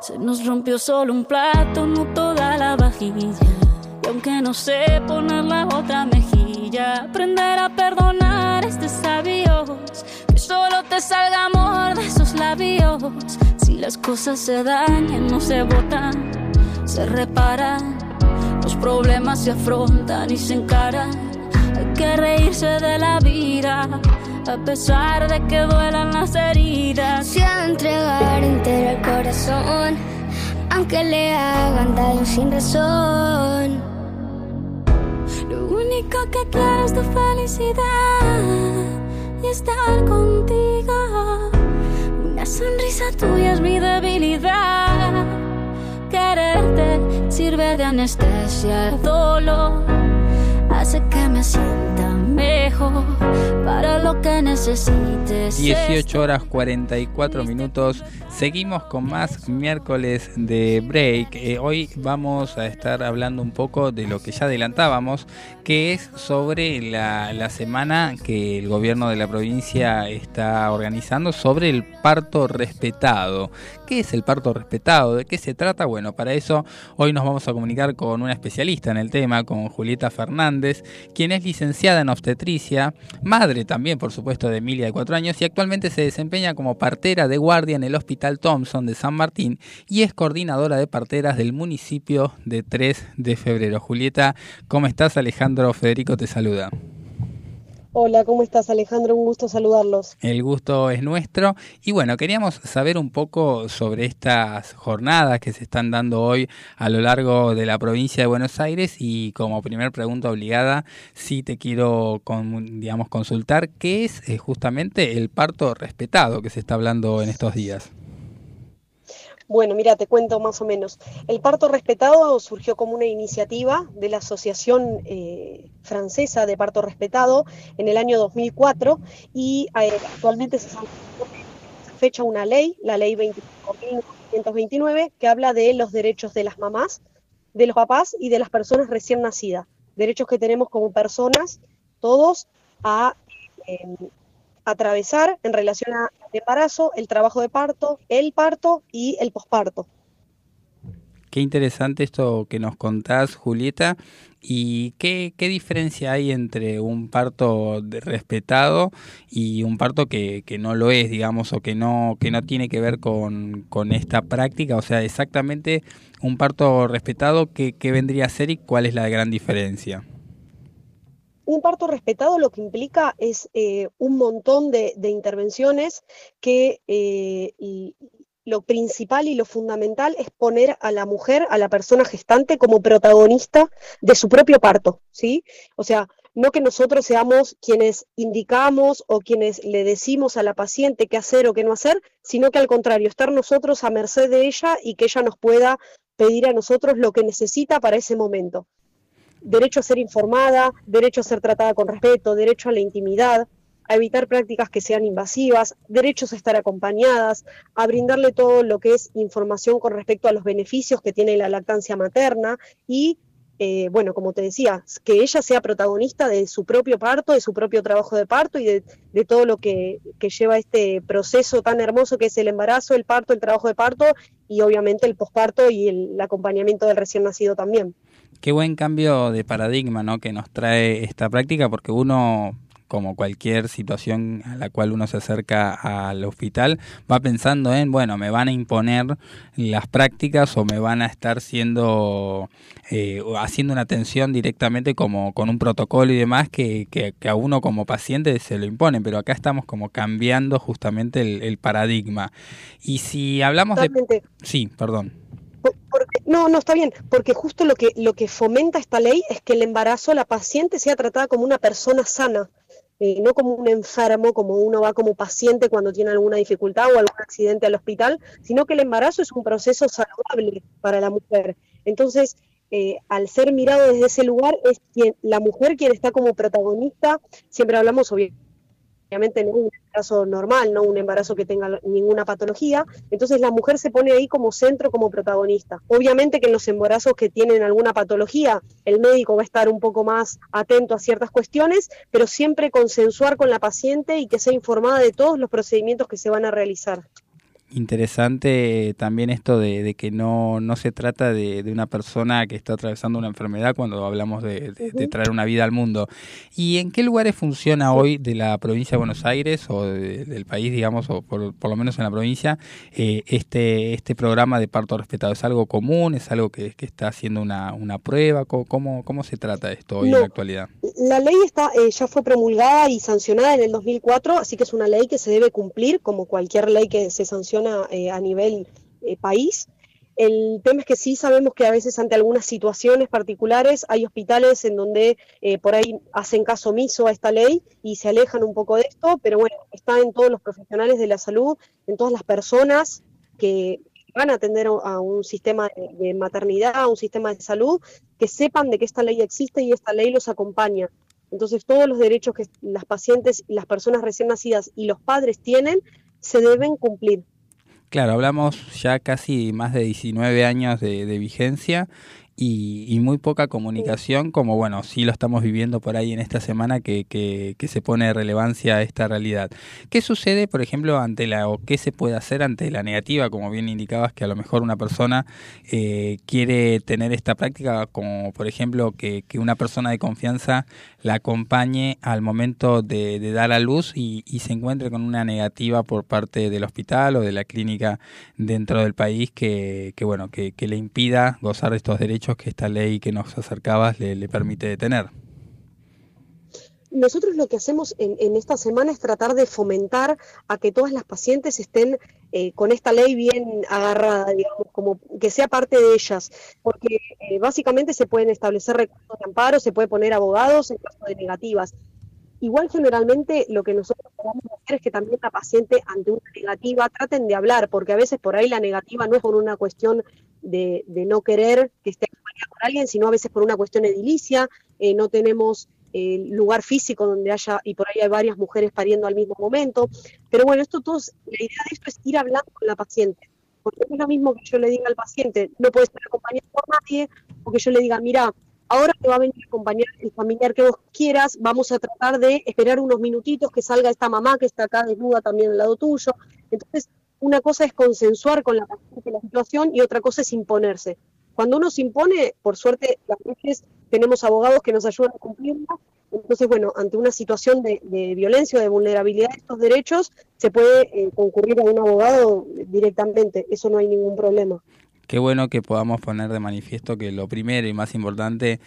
Se nos rompió solo un plato, no toda la vajilla. Y aunque no sé poner la otra mejilla, aprender a perdonar este sabio. Que solo te salga amor de esos labios. Si las cosas se dañan, no se botan, se reparan los problemas se afrontan y se encaran. Que reírse de la vida, a pesar de que duelan las heridas. Se ha entregar entero el corazón, aunque le hagan daño sin razón. Lo único que quiero es tu felicidad y estar contigo. Una sonrisa tuya es mi debilidad quererte sirve de anestesia el dolor, hace que me sienta mejor para lo que necesites. 18 horas 44 minutos. Seguimos con más miércoles de break. Eh, hoy vamos a estar hablando un poco de lo que ya adelantábamos, que es sobre la, la semana que el gobierno de la provincia está organizando sobre el parto respetado. ¿Qué es el parto respetado? ¿De qué se trata? Bueno, para eso hoy nos vamos a comunicar con una especialista en el tema, con Julieta Fernández, quien es licenciada en obstetricia, madre también, por supuesto, de Emilia de cuatro años y actualmente se desempeña como partera de guardia en el Hospital Thompson de San Martín y es coordinadora de parteras del municipio de 3 de febrero. Julieta, ¿cómo estás? Alejandro Federico te saluda. Hola, ¿cómo estás Alejandro? Un gusto saludarlos. El gusto es nuestro. Y bueno, queríamos saber un poco sobre estas jornadas que se están dando hoy a lo largo de la provincia de Buenos Aires y como primer pregunta obligada, sí te quiero digamos, consultar qué es eh, justamente el parto respetado que se está hablando en estos días. Bueno, mira, te cuento más o menos. El parto respetado surgió como una iniciativa de la Asociación eh, Francesa de Parto Respetado en el año 2004 y eh, actualmente se fecha una ley, la ley 25.529, que habla de los derechos de las mamás, de los papás y de las personas recién nacidas. Derechos que tenemos como personas, todos, a em, atravesar en relación al embarazo, el trabajo de parto, el parto y el posparto. Qué interesante esto que nos contás, Julieta. ¿Y qué, diferencia hay entre un parto respetado y un parto que, no lo es, digamos, o que no, que no tiene que ver con, esta práctica? O sea, exactamente un parto respetado, ¿qué, ¿qué vendría a ser y cuál es la gran diferencia? Un parto respetado lo que implica es eh, un montón de, intervenciones que eh, lo principal y lo fundamental es poner a la mujer, a la persona gestante, como protagonista de su propio parto, ¿sí? O sea, no que nosotros seamos quienes indicamos o quienes le decimos a la paciente qué hacer o qué no hacer, sino que al contrario, estar nosotros a merced de ella y que ella nos pueda pedir a nosotros lo que necesita para ese momento. Derecho a ser informada, derecho a ser tratada con respeto, derecho a la intimidad, a evitar prácticas que sean invasivas, derechos a estar acompañadas, a brindarle todo lo que es información con respecto a los beneficios que tiene la lactancia materna y eh, bueno, como te decía, que ella sea protagonista de su propio parto, de su propio trabajo de parto y de, todo lo que, lleva este proceso tan hermoso que es el embarazo, el parto, el trabajo de parto y obviamente el posparto y el acompañamiento del recién nacido también. Qué buen cambio de paradigma ¿no? que nos trae esta práctica porque uno como cualquier situación a la cual uno se acerca al hospital, va pensando en, bueno, me van a imponer las prácticas o me van a estar siendo, eh, haciendo una atención directamente como con un protocolo y demás que, que, a uno como paciente se lo imponen, pero acá estamos como cambiando justamente el, paradigma. Y si hablamos de... Sí, perdón. No, no está bien, porque justo lo que lo que fomenta esta ley es que el embarazo, la paciente sea tratada como una persona sana. Eh, no como un enfermo, como uno va como paciente cuando tiene alguna dificultad o algún accidente al hospital, sino que el embarazo es un proceso saludable para la mujer. Entonces, eh, al ser mirado desde ese lugar, es quien, la mujer quien está como protagonista, siempre hablamos obviamente obviamente no un embarazo normal, no un embarazo que tenga ninguna patología, entonces la mujer se pone ahí como centro, como protagonista. Obviamente que en los embarazos que tienen alguna patología, el médico va a estar un poco más atento a ciertas cuestiones, pero siempre consensuar con la paciente y que sea informada de todos los procedimientos que se van a realizar interesante también esto de, que no, no se trata de, una persona que está atravesando una enfermedad cuando hablamos de, traer una vida al mundo. ¿Y en qué lugares funciona hoy de la provincia de Buenos Aires o del país, digamos, o por, lo menos en la provincia, eh, este, este programa de parto respetado? ¿Es algo común? ¿Es algo que, que está haciendo una, una prueba? ¿Cómo, ¿Cómo se trata esto hoy en la actualidad? La ley está, eh, ya fue promulgada y sancionada en el 2004, así que es una ley que se debe cumplir como cualquier ley que se sanciona eh, a nivel eh, país. El tema es que sí sabemos que a veces ante algunas situaciones particulares hay hospitales en donde eh, por ahí hacen caso omiso a esta ley y se alejan un poco de esto, pero bueno, está en todos los profesionales de la salud, en todas las personas que van a atender a un sistema de maternidad, a un sistema de salud, que sepan de que esta ley existe y esta ley los acompaña. Entonces todos los derechos que las pacientes, las personas recién nacidas y los padres tienen se deben cumplir. Claro, hablamos ya casi más de 19 años de, de vigencia y, muy poca comunicación, como bueno, sí lo estamos viviendo por ahí en esta semana que, que, se pone de relevancia esta realidad. ¿Qué sucede, por ejemplo, ante la, o qué se puede hacer ante la negativa, como bien indicabas, que a lo mejor una persona eh, quiere tener esta práctica, como por ejemplo que, que, una persona de confianza la acompañe al momento de, de dar a luz y, y, se encuentre con una negativa por parte del hospital o de la clínica dentro del país que, que bueno, que, que le impida gozar de estos derechos que esta ley que nos acercabas le, permite detener. Nosotros lo que hacemos en, esta semana es tratar de fomentar a que todas las pacientes estén eh, con esta ley bien agarrada, digamos, como que sea parte de ellas, porque eh, básicamente se pueden establecer recursos de amparo, se puede poner abogados en caso de negativas. Igual generalmente lo que nosotros podemos hacer es que también la paciente ante una negativa traten de hablar, porque a veces por ahí la negativa no es por una cuestión de, no querer que esté acompañada por alguien, sino a veces por una cuestión edilicia, eh, no tenemos eh, lugar físico donde haya, y por ahí hay varias mujeres pariendo al mismo momento. Pero bueno, esto todo, la idea de esto es ir hablando con la paciente, porque no es lo mismo que yo le diga al paciente, no puedes estar acompañado por nadie, o que yo le diga, mira, ahora te va a venir a acompañar el familiar que vos quieras, vamos a tratar de esperar unos minutitos que salga esta mamá que está acá desnuda también al lado tuyo. Entonces, una cosa es consensuar con la paciente la situación y otra cosa es imponerse. Cuando uno se impone, por suerte, las veces tenemos abogados que nos ayudan a cumplirlo. Entonces, bueno, ante una situación de, violencia o de vulnerabilidad de estos derechos, se puede eh, concurrir a un abogado directamente. Eso no hay ningún problema qué bueno que podamos poner de manifiesto que lo primero y más importante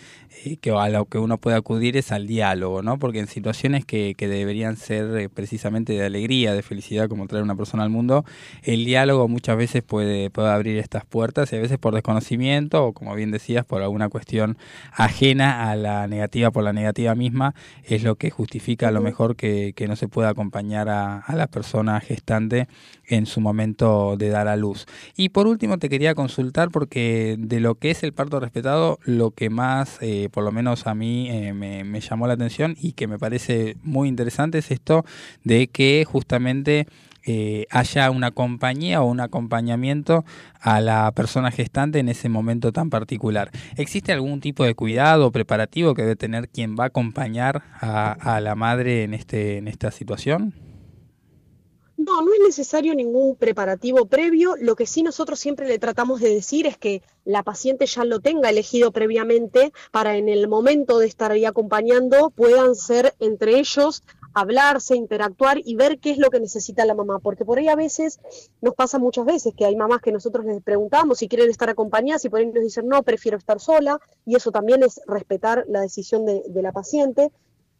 eh, que a lo que uno puede acudir es al diálogo, ¿no? Porque en situaciones que, que deberían ser eh, precisamente de alegría, de felicidad, como traer una persona al mundo, el diálogo muchas veces puede, puede abrir estas puertas y a veces por desconocimiento o, como bien decías, por alguna cuestión ajena a la negativa por la negativa misma, es lo que justifica a lo mejor que, que no se pueda acompañar a, a la persona gestante en su momento de dar a luz. Y por último, te quería consultar porque de lo que es el parto respetado, lo que más, eh, por lo menos a mí, eh, me, llamó la atención y que me parece muy interesante es esto de que justamente haya una compañía o un acompañamiento a la persona gestante en ese momento tan particular. ¿Existe algún tipo de cuidado preparativo que debe tener quien va a acompañar a, a la madre en, este, en esta situación? No, no es necesario ningún preparativo previo. Lo que sí nosotros siempre le tratamos de decir es que la paciente ya lo tenga elegido previamente para en el momento de estar ahí acompañando puedan ser entre ellos hablarse, interactuar y ver qué es lo que necesita la mamá, porque por ahí a veces nos pasa muchas veces que hay mamás que nosotros les preguntamos si quieren estar acompañadas y por ahí nos dicen no, prefiero estar sola y eso también es respetar la decisión de, de la paciente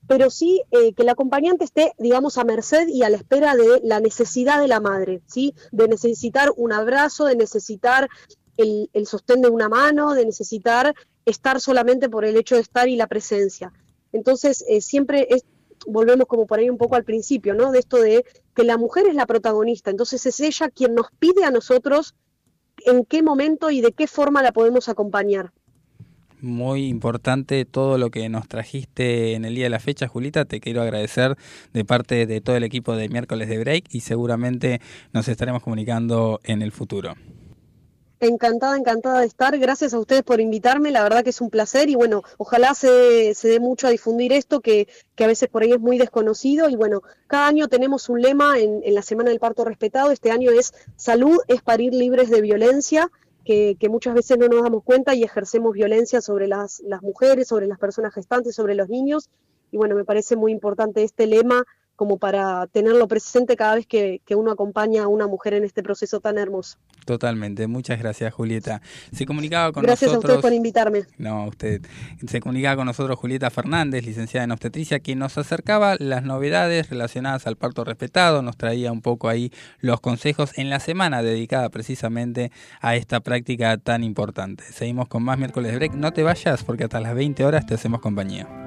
pero sí eh, que el acompañante esté, digamos, a merced y a la espera de la necesidad de la madre, ¿sí? De necesitar un abrazo, de necesitar el, sostén de una mano, de necesitar estar solamente por el hecho de estar y la presencia. Entonces, eh, siempre es, volvemos como por ahí un poco al principio, ¿no? De esto de que la mujer es la protagonista, entonces es ella quien nos pide a nosotros en qué momento y de qué forma la podemos acompañar muy importante todo lo que nos trajiste en el día de la fecha, Julita. Te quiero agradecer de parte de todo el equipo de miércoles de Break y seguramente nos estaremos comunicando en el futuro. Encantada, encantada de estar. Gracias a ustedes por invitarme. La verdad que es un placer y bueno, ojalá se, se dé mucho a difundir esto que, que, a veces por ahí es muy desconocido. Y bueno, cada año tenemos un lema en, en la Semana del Parto Respetado. Este año es Salud es parir libres de violencia que, muchas veces no nos damos cuenta y ejercemos violencia sobre las, las mujeres, sobre las personas gestantes, sobre los niños. Y bueno, me parece muy importante este lema como para tenerlo presente cada vez que, uno acompaña a una mujer en este proceso tan hermoso. Totalmente, muchas gracias Julieta. Se comunicaba con gracias nosotros. Gracias a usted por invitarme. No, usted. Se comunicaba con nosotros Julieta Fernández, licenciada en obstetricia, que nos acercaba las novedades relacionadas al parto respetado, nos traía un poco ahí los consejos en la semana dedicada precisamente a esta práctica tan importante. Seguimos con más miércoles de break. No te vayas porque hasta las 20 horas te hacemos compañía.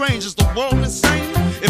strange. Is the world insane? If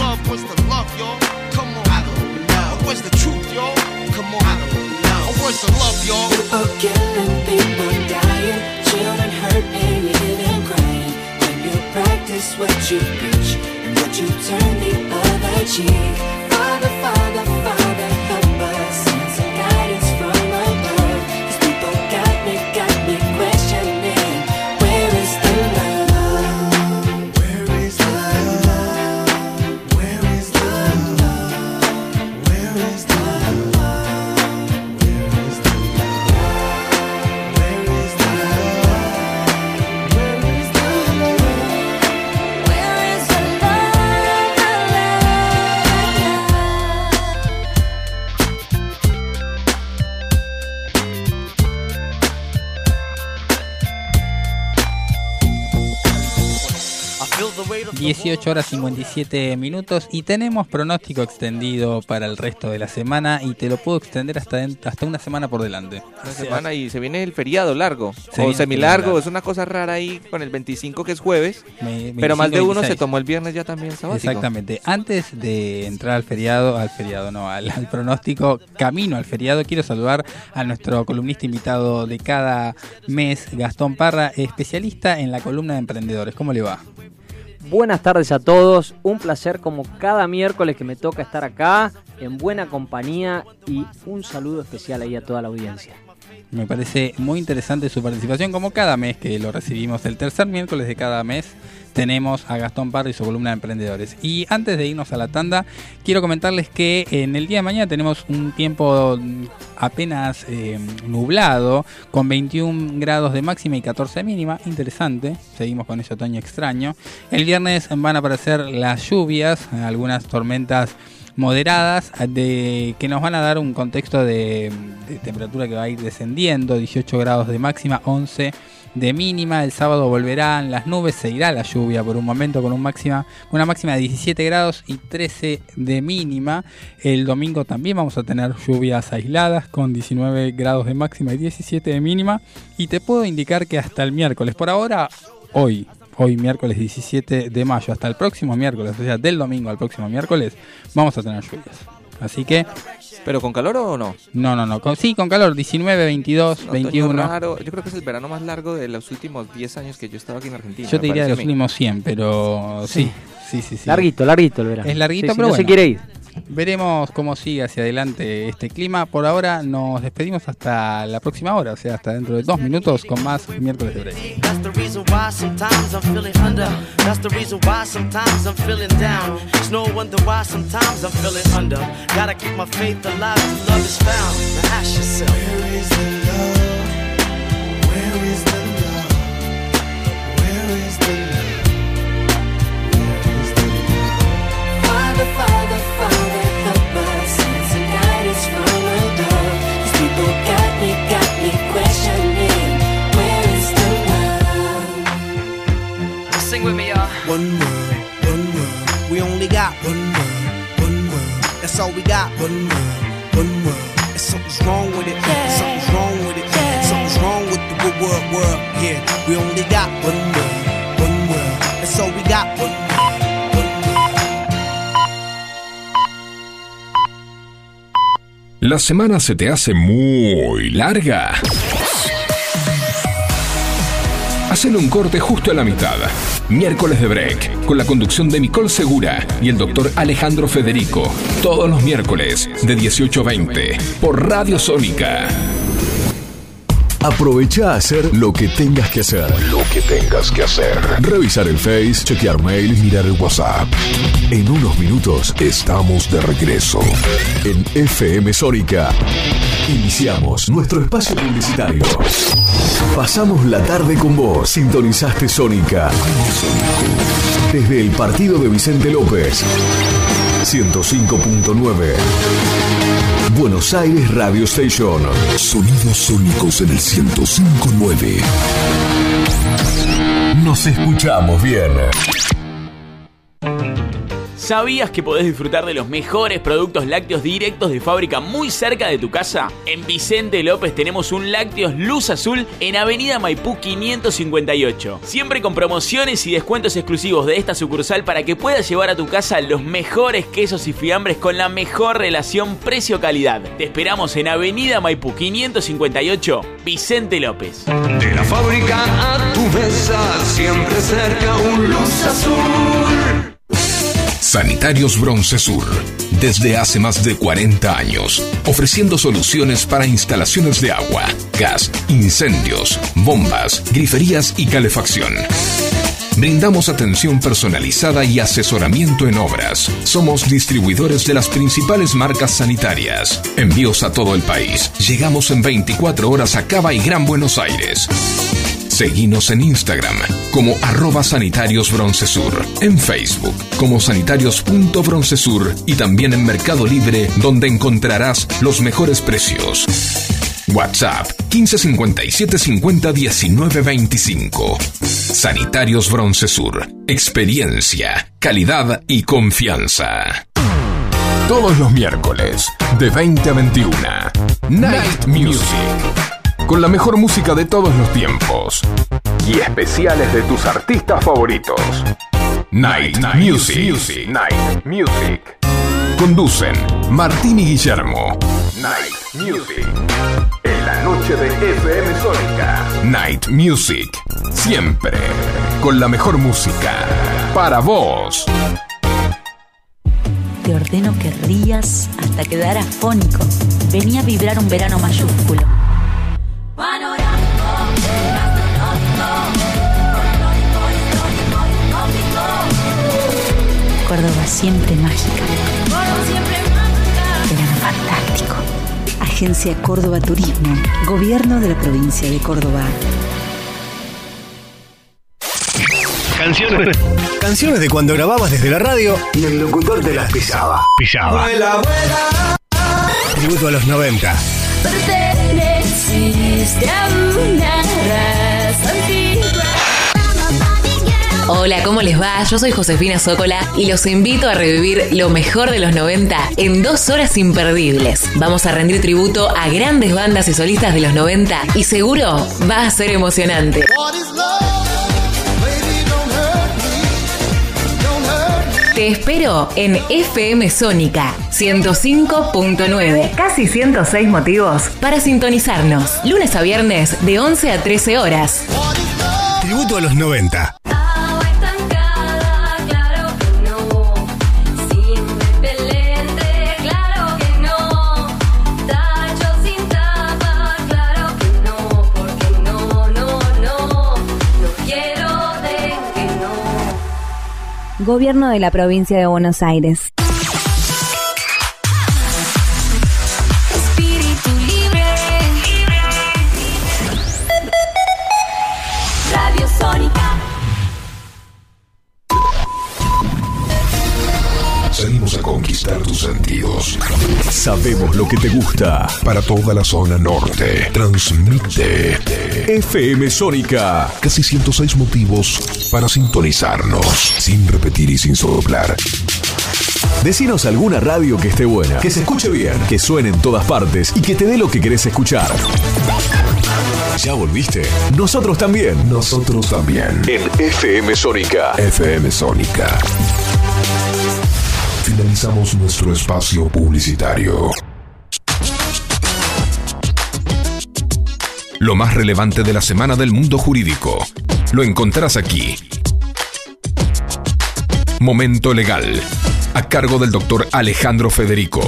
love. What's the love, y'all? Come on. I don't know. Where's the truth, y'all? Come on. I don't know. Oh, where's the love, y'all? People killing, people dying, children hurt, and you hear them crying. When you practice what you preach, and what you turn the other cheek. Father, Father, 18 horas 57 minutos y tenemos pronóstico extendido para el resto de la semana y te lo puedo extender hasta, hasta una semana por delante. Una semana y se viene el feriado largo o semilargo, es una cosa rara ahí con el 25 que es jueves, pero más de uno se tomó el viernes ya también sabático. Exactamente. Antes de entrar al feriado, al feriado no, al, al pronóstico camino al feriado, quiero saludar a nuestro columnista invitado de cada mes, Gastón Parra, especialista en la columna de emprendedores. ¿Cómo le va? Buenas tardes a todos, un placer como cada miércoles que me toca estar acá, en buena compañía y un saludo especial ahí a toda la audiencia. Me parece muy interesante su participación como cada mes que lo recibimos, el tercer miércoles de cada mes tenemos a Gastón Parra y su columna de emprendedores. Y antes de irnos a la tanda, quiero comentarles que en el día de mañana tenemos un tiempo apenas eh, nublado, con 21 grados de máxima y 14 de mínima. Interesante, seguimos con ese otoño extraño. El viernes van a aparecer las lluvias, algunas tormentas moderadas de, que nos van a dar un contexto de, temperatura que va a ir descendiendo, 18 grados de máxima, 11 de mínima. El sábado volverán las nubes, se irá la lluvia por un momento con un máxima, una máxima de 17 grados y 13 de mínima. El domingo también vamos a tener lluvias aisladas con 19 grados de máxima y 17 de mínima. Y te puedo indicar que hasta el miércoles, por ahora, hoy, hoy miércoles 17 de mayo, hasta el próximo miércoles, o sea, del domingo al próximo miércoles, vamos a tener lluvias. Así que ¿Pero con calor o no? No, no, no. sí, con calor. 19, 22, 21. Yo creo que es el verano más largo de los últimos 10 años que yo estaba aquí en Argentina. Yo te diría de los últimos 100, pero sí. Sí, sí, sí. Larguito, larguito el verano. Es larguito, pero no se quiere ir. Veremos cómo sigue hacia adelante este clima. Por ahora nos despedimos hasta la próxima hora, o sea, hasta dentro de dos minutos con más miércoles de break. One world, one world. We only got one world, one world. That's all we got. One world, one world. And something's wrong with it. Yeah. Something's wrong with it. Yeah. Something's wrong with the good world, world. Yeah, we only got one world, one world. That's all we got. One La semana se te hace muy larga. Hacen un corte justo a la mitad. Miércoles de Break, con la conducción de Nicole Segura y el doctor Alejandro Federico. Todos los miércoles, de 18 a 20, por Radio Sónica. Aprovecha a hacer lo que tengas que hacer. Lo que tengas que hacer. Revisar el Face, chequear mail, mirar el WhatsApp. En unos minutos estamos de regreso. En FM Sónica. Iniciamos nuestro espacio publicitario. Pasamos la tarde con vos. Sintonizaste Sónica. Desde el partido de Vicente López. 105.9. Buenos Aires Radio Station. Sonidos sónicos en el 1059. Nos escuchamos bien. ¿Sabías que podés disfrutar de los mejores productos lácteos directos de fábrica muy cerca de tu casa? En Vicente López tenemos un Lácteos Luz Azul en Avenida Maipú 558. Siempre con promociones y descuentos exclusivos de esta sucursal para que puedas llevar a tu casa los mejores quesos y fiambres con la mejor relación precio-calidad. Te esperamos en Avenida Maipú 558, Vicente López. De la fábrica a tu mesa, siempre cerca un Luz Azul. Sanitarios Bronce Sur, desde hace más de 40 años, ofreciendo soluciones para instalaciones de agua, gas, incendios, bombas, griferías y calefacción. Brindamos atención personalizada y asesoramiento en obras. Somos distribuidores de las principales marcas sanitarias. Envíos a todo el país. Llegamos en 24 horas a Cava y Gran Buenos Aires. Seguinos en Instagram como arroba sanitarios broncesur, en Facebook como sanitarios.broncesur y también en Mercado Libre donde encontrarás los mejores precios. WhatsApp 1557 50 19 25. Sanitarios Bronce Sur. Experiencia, calidad y confianza. Todos los miércoles, de 20 a 21. Night Music. Con la mejor música de todos los tiempos. Y especiales de tus artistas favoritos. Night, Music. Night Music. Conducen Martín y Guillermo. Night Music. En la noche de FM Sónica. Night Music. Siempre. Con la mejor música. Para vos. Te ordeno que rías hasta quedar afónico. Venía a vibrar un verano mayúsculo. Córdoba siempre mágica. Verano fantástico. Agencia Córdoba Turismo. Gobierno de la provincia de Córdoba. Canciones. Canciones de cuando grababas desde la radio y el locutor te las pisaba. Pisaba. Tributo a los 90. Hola, ¿cómo les va? Yo soy Josefina Zócola y los invito a revivir lo mejor de los 90 en dos horas imperdibles. Vamos a rendir tributo a grandes bandas y solistas de los 90 y seguro va a ser emocionante. Te espero en FM Sónica 105.9. Casi 106 motivos para sintonizarnos. Lunes a viernes de 11 a 13 horas. Tributo a los 90. Gobierno de la provincia de Buenos Aires. Sabemos lo que te gusta. Para toda la zona norte. Transmite. FM Sónica. Casi 106 motivos para sintonizarnos. Sin repetir y sin soplar. Decinos alguna radio que esté buena, que se escuche bien, que suene en todas partes y que te dé lo que querés escuchar. ¿Ya volviste? Nosotros también. Nosotros también. En FM Sónica. FM Sónica. Finalizamos nuestro espacio publicitario. Lo más relevante de la semana del mundo jurídico. Lo encontrarás aquí. Momento Legal. A cargo del doctor Alejandro Federico.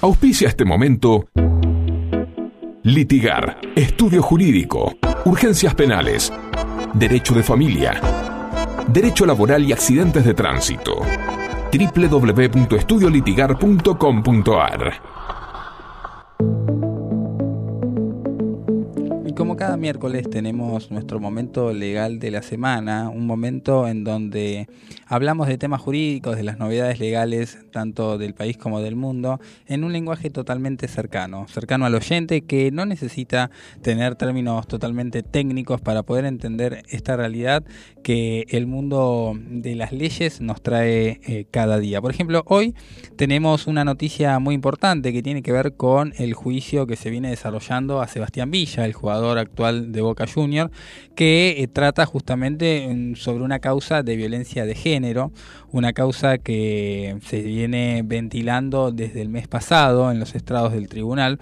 Auspicia este momento. Litigar. Estudio jurídico. Urgencias penales. Derecho de familia. Derecho laboral y accidentes de tránsito. www.estudiolitigar.com.ar cada miércoles tenemos nuestro momento legal de la semana, un momento en donde hablamos de temas jurídicos, de las novedades legales, tanto del país como del mundo, en un lenguaje totalmente cercano, cercano al oyente que no necesita tener términos totalmente técnicos para poder entender esta realidad que el mundo de las leyes nos trae eh, cada día. Por ejemplo, hoy tenemos una noticia muy importante que tiene que ver con el juicio que se viene desarrollando a Sebastián Villa, el jugador actual de Boca Junior, que eh, trata justamente mm, sobre una causa de violencia de género, una causa que se viene ventilando desde el mes pasado en los estrados del tribunal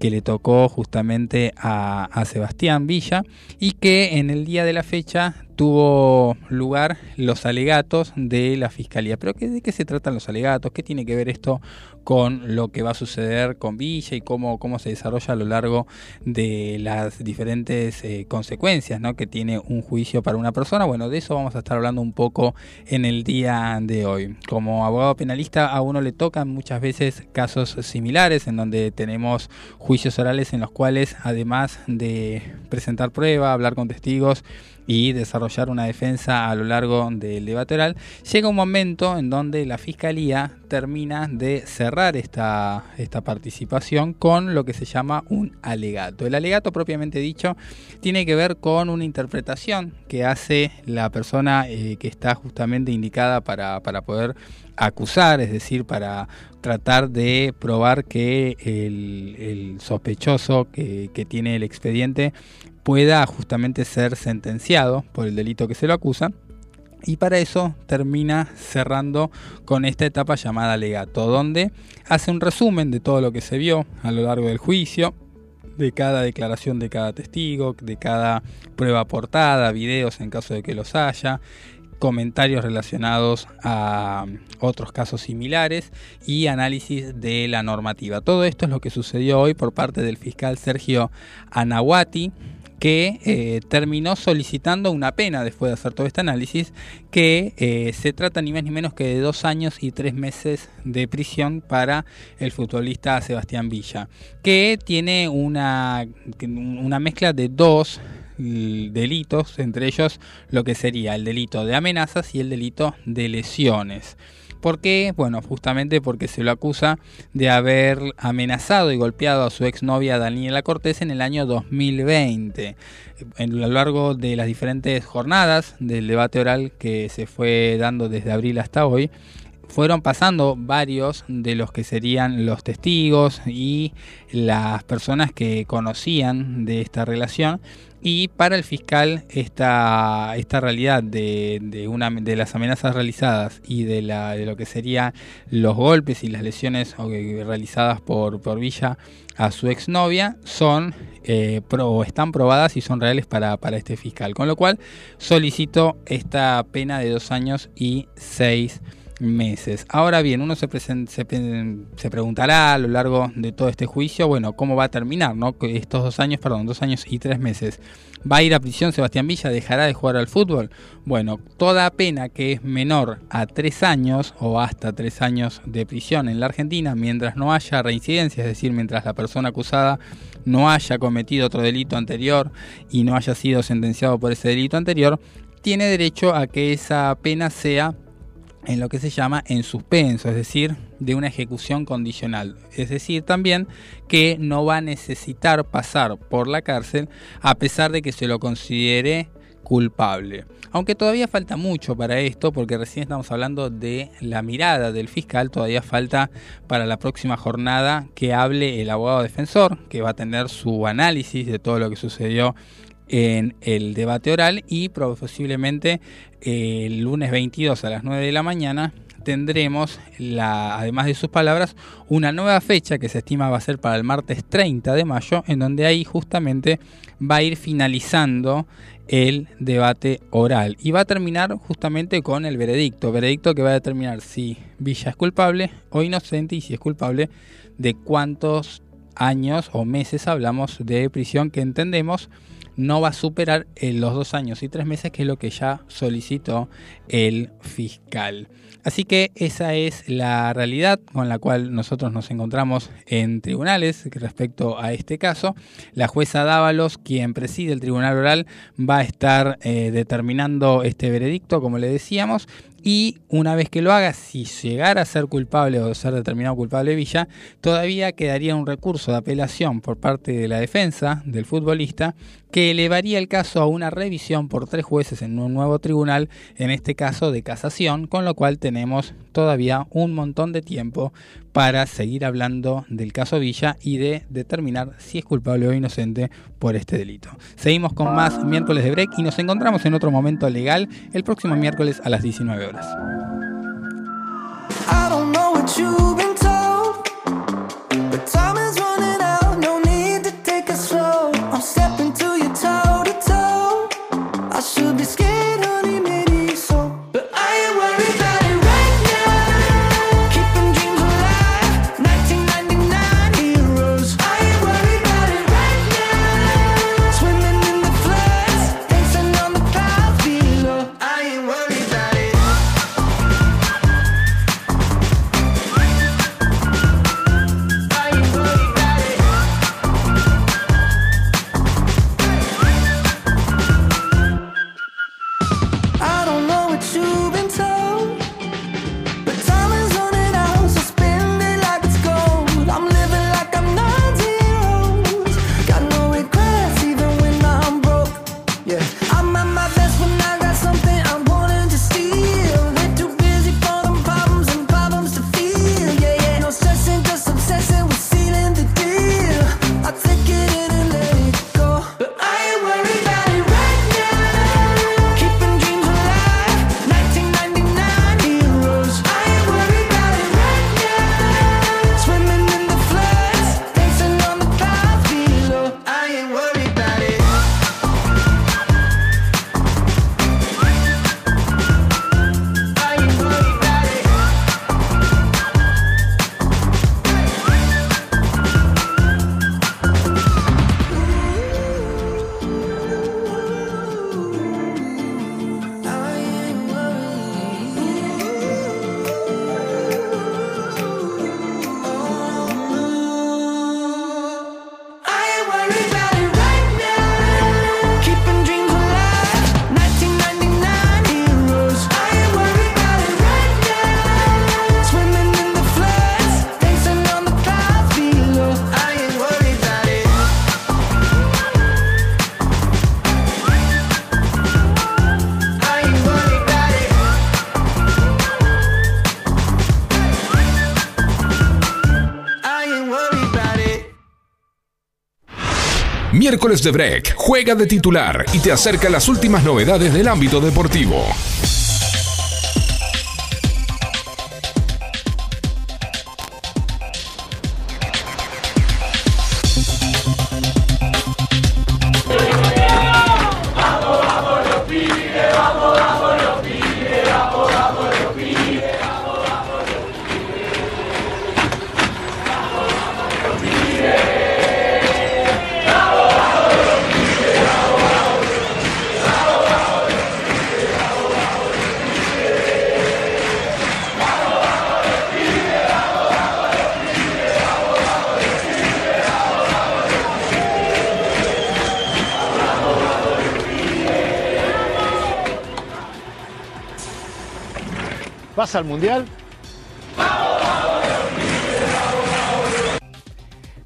que le tocó justamente a, a Sebastián Villa y que en el día de la fecha tuvo lugar los alegatos de la fiscalía. Pero ¿qué- ¿de qué se tratan los alegatos? ¿Qué tiene que ver esto con lo que va a suceder con Villa y cómo, cómo se desarrolla a lo largo de las diferentes eh, consecuencias ¿no? que tiene un juicio para una persona? Bueno, de eso vamos a estar hablando un poco en el día de hoy. Como abogado penalista a uno le tocan muchas veces casos similares en donde tenemos juicios orales en los cuales además de presentar prueba, hablar con testigos y desarrollar una defensa a lo largo del debate oral, llega un momento en donde la Fiscalía termina de cerrar esta, esta participación con lo que se llama un alegato. El alegato propiamente dicho tiene que ver con una interpretación que hace la persona eh, que está justamente indicada para, para poder acusar, es decir, para tratar de probar que el, sospechoso que, que, tiene el expediente pueda justamente ser sentenciado por el delito que se lo acusa. Y para eso termina cerrando con esta etapa llamada legato, donde hace un resumen de todo lo que se vio a lo largo del juicio, de cada declaración de cada testigo, de cada prueba aportada, videos en caso de que los haya, comentarios relacionados a otros casos similares y análisis de la normativa. Todo esto es lo que sucedió hoy por parte del fiscal Sergio Anahuati que eh, terminó solicitando una pena después de hacer todo este análisis, que eh, se trata ni más ni menos que de dos años y tres meses de prisión para el futbolista Sebastián Villa, que tiene una, una mezcla de dos delitos, entre ellos lo que sería el delito de amenazas y el delito de lesiones. ¿Por qué? Bueno, justamente porque se lo acusa de haber amenazado y golpeado a su exnovia Daniela Cortés en el año 2020. A lo largo de las diferentes jornadas del debate oral que se fue dando desde abril hasta hoy, fueron pasando varios de los que serían los testigos y las personas que conocían de esta relación y para el fiscal esta, esta realidad de, de, una, de las amenazas realizadas y de, la, de lo que serían los golpes y las lesiones realizadas por, por Villa a su exnovia son eh, pro, están probadas y son reales para, para este fiscal. Con lo cual solicito esta pena de dos años y seis meses. Ahora bien, uno se, se, preguntará a lo largo de todo este juicio, bueno, ¿cómo va a terminar? ¿no? Estos dos años, perdón, dos años y tres meses. ¿Va a ir a prisión Sebastián Villa? ¿Dejará de jugar al fútbol? Bueno, toda pena que es menor a tres años o hasta tres años de prisión en la Argentina, mientras no haya reincidencia, es decir, mientras la persona acusada no haya cometido otro delito anterior y no haya sido sentenciado por ese delito anterior, tiene derecho a que esa pena sea en lo que se llama en suspenso, es decir, de una ejecución condicional. Es decir, también que no va a necesitar pasar por la cárcel a pesar de que se lo considere culpable. Aunque todavía falta mucho para esto, porque recién estamos hablando de la mirada del fiscal, todavía falta para la próxima jornada que hable el abogado defensor, que va a tener su análisis de todo lo que sucedió en el debate oral y posiblemente eh, el lunes 22 a las 9 de la mañana tendremos, la, además de sus palabras, una nueva fecha que se estima va a ser para el martes 30 de mayo, en donde ahí justamente va a ir finalizando el debate oral. Y va a terminar justamente con el veredicto, veredicto que va a determinar si Villa es culpable o inocente y si es culpable de cuántos años o meses hablamos de prisión que entendemos no va a superar los dos años y tres meses, que es lo que ya solicitó el fiscal. Así que esa es la realidad con la cual nosotros nos encontramos en tribunales respecto a este caso. La jueza Dávalos, quien preside el tribunal oral, va a estar eh, determinando este veredicto, como le decíamos, y una vez que lo haga, si llegara a ser culpable o ser determinado culpable Villa, todavía quedaría un recurso de apelación por parte de la defensa del futbolista que elevaría el caso a una revisión por tres jueces en un nuevo tribunal, en este caso de casación, con lo cual tenemos todavía un montón de tiempo para seguir hablando del caso Villa y de determinar si es culpable o inocente por este delito. Seguimos con más miércoles de break y nos encontramos en otro momento legal el próximo miércoles a las 19 horas. Miércoles de Break juega de titular y te acerca las últimas novedades del ámbito deportivo. Al Mundial.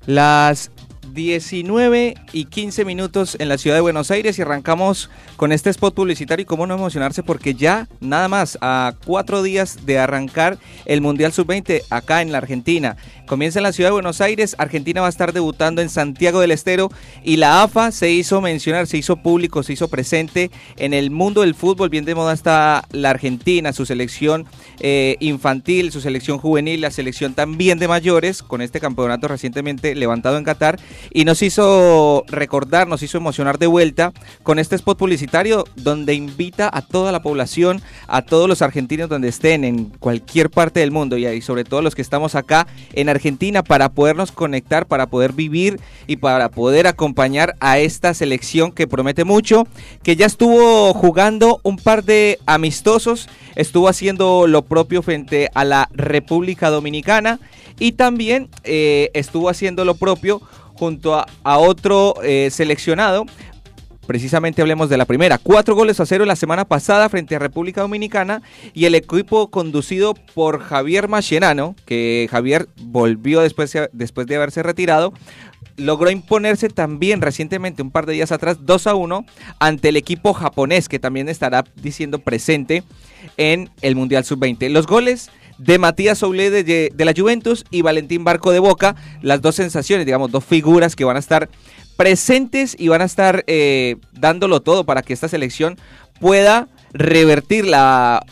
Las 19 y 15 minutos en la ciudad de Buenos Aires y arrancamos con este spot publicitario y cómo no emocionarse porque ya nada más a cuatro días de arrancar el Mundial Sub-20 acá en la Argentina. Comienza en la ciudad de Buenos Aires, Argentina va a estar debutando en Santiago del Estero y la AFA se hizo mencionar, se hizo público, se hizo presente en el mundo del fútbol. Bien de moda está la Argentina, su selección eh, infantil, su selección juvenil, la selección también de mayores, con este campeonato recientemente levantado en Qatar. Y nos hizo recordar, nos hizo emocionar de vuelta con este spot publicitario donde invita a toda la población, a todos los argentinos donde estén en cualquier parte del mundo y sobre todo los que estamos acá en Argentina para podernos conectar, para poder vivir y para poder acompañar a esta selección que promete mucho, que ya estuvo jugando un par de amistosos, estuvo haciendo lo propio frente a la República Dominicana y también eh, estuvo haciendo lo propio junto a, otro eh, seleccionado Precisamente hablemos de la primera. Cuatro goles a cero la semana pasada frente a República Dominicana y el equipo conducido por Javier Machenano, que Javier volvió después, después de haberse retirado, logró imponerse también recientemente, un par de días atrás, 2 a 1 ante el equipo japonés, que también estará diciendo presente en el Mundial Sub-20. Los goles de Matías Soule de, de, la Juventus y Valentín Barco de Boca, las dos sensaciones, digamos, dos figuras que van a estar presentes y van a estar eh, dándolo todo para que esta selección pueda revertir la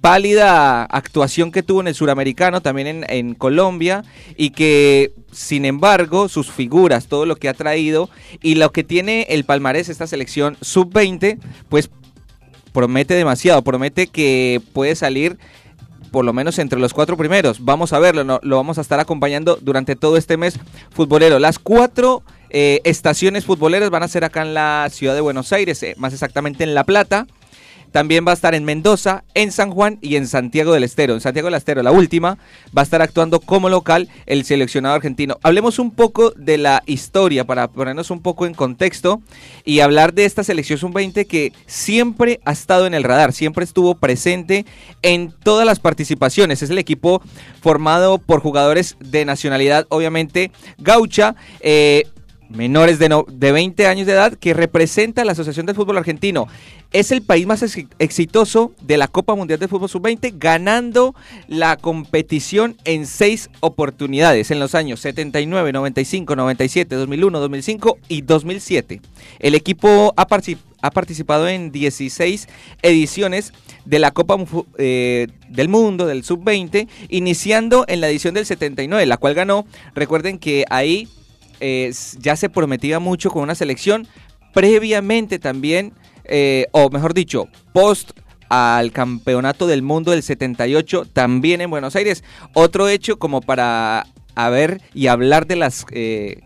pálida actuación que tuvo en el suramericano, también en, en, Colombia, y que sin embargo sus figuras, todo lo que ha traído y lo que tiene el palmarés esta selección sub-20, pues promete demasiado, promete que puede salir por lo menos entre los cuatro primeros. Vamos a verlo, lo vamos a estar acompañando durante todo este mes futbolero. Las cuatro eh, estaciones futboleras van a ser acá en la ciudad de Buenos Aires, eh, más exactamente en La Plata. También va a estar en Mendoza, en San Juan y en Santiago del Estero. En Santiago del Estero, la última, va a estar actuando como local el seleccionado argentino. Hablemos un poco de la historia para ponernos un poco en contexto y hablar de esta selección sub-20 que siempre ha estado en el radar, siempre estuvo presente en todas las participaciones. Es el equipo formado por jugadores de nacionalidad, obviamente, gaucha. Eh, menores de, no, de 20 años de edad que representa la Asociación del Fútbol Argentino. Es el país más exitoso de la Copa Mundial de Fútbol Sub-20, ganando la competición en seis oportunidades en los años 79, 95, 97, 2001, 2005 y 2007. El equipo ha, ha participado en 16 ediciones de la Copa eh, del Mundo, del Sub-20, iniciando en la edición del 79, la cual ganó, recuerden que ahí ya se prometía mucho con una selección previamente también, eh, o mejor dicho, post al Campeonato del Mundo del 78, también en Buenos Aires. Otro hecho como para ver y hablar de las eh,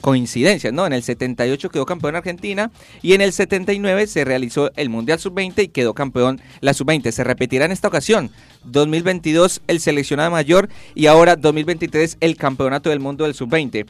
coincidencias, ¿no? En el 78 quedó campeón Argentina y en el 79 se realizó el Mundial Sub-20 y quedó campeón la Sub-20. Se repetirá en esta ocasión. 2022 el seleccionado mayor y ahora 2023 el Campeonato del Mundo del Sub-20.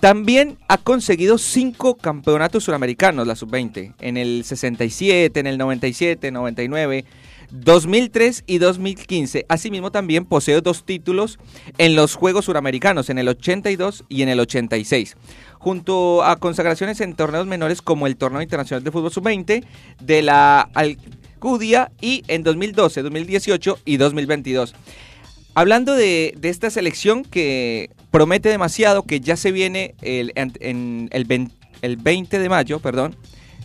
También ha conseguido cinco campeonatos suramericanos, la sub-20, en el 67, en el 97, 99, 2003 y 2015. Asimismo también posee dos títulos en los Juegos Suramericanos, en el 82 y en el 86. Junto a consagraciones en torneos menores como el Torneo Internacional de Fútbol Sub-20 de la Alcudia y en 2012, 2018 y 2022. Hablando de, esta selección que promete demasiado, que ya se viene el, en, el el 20 de mayo, perdón,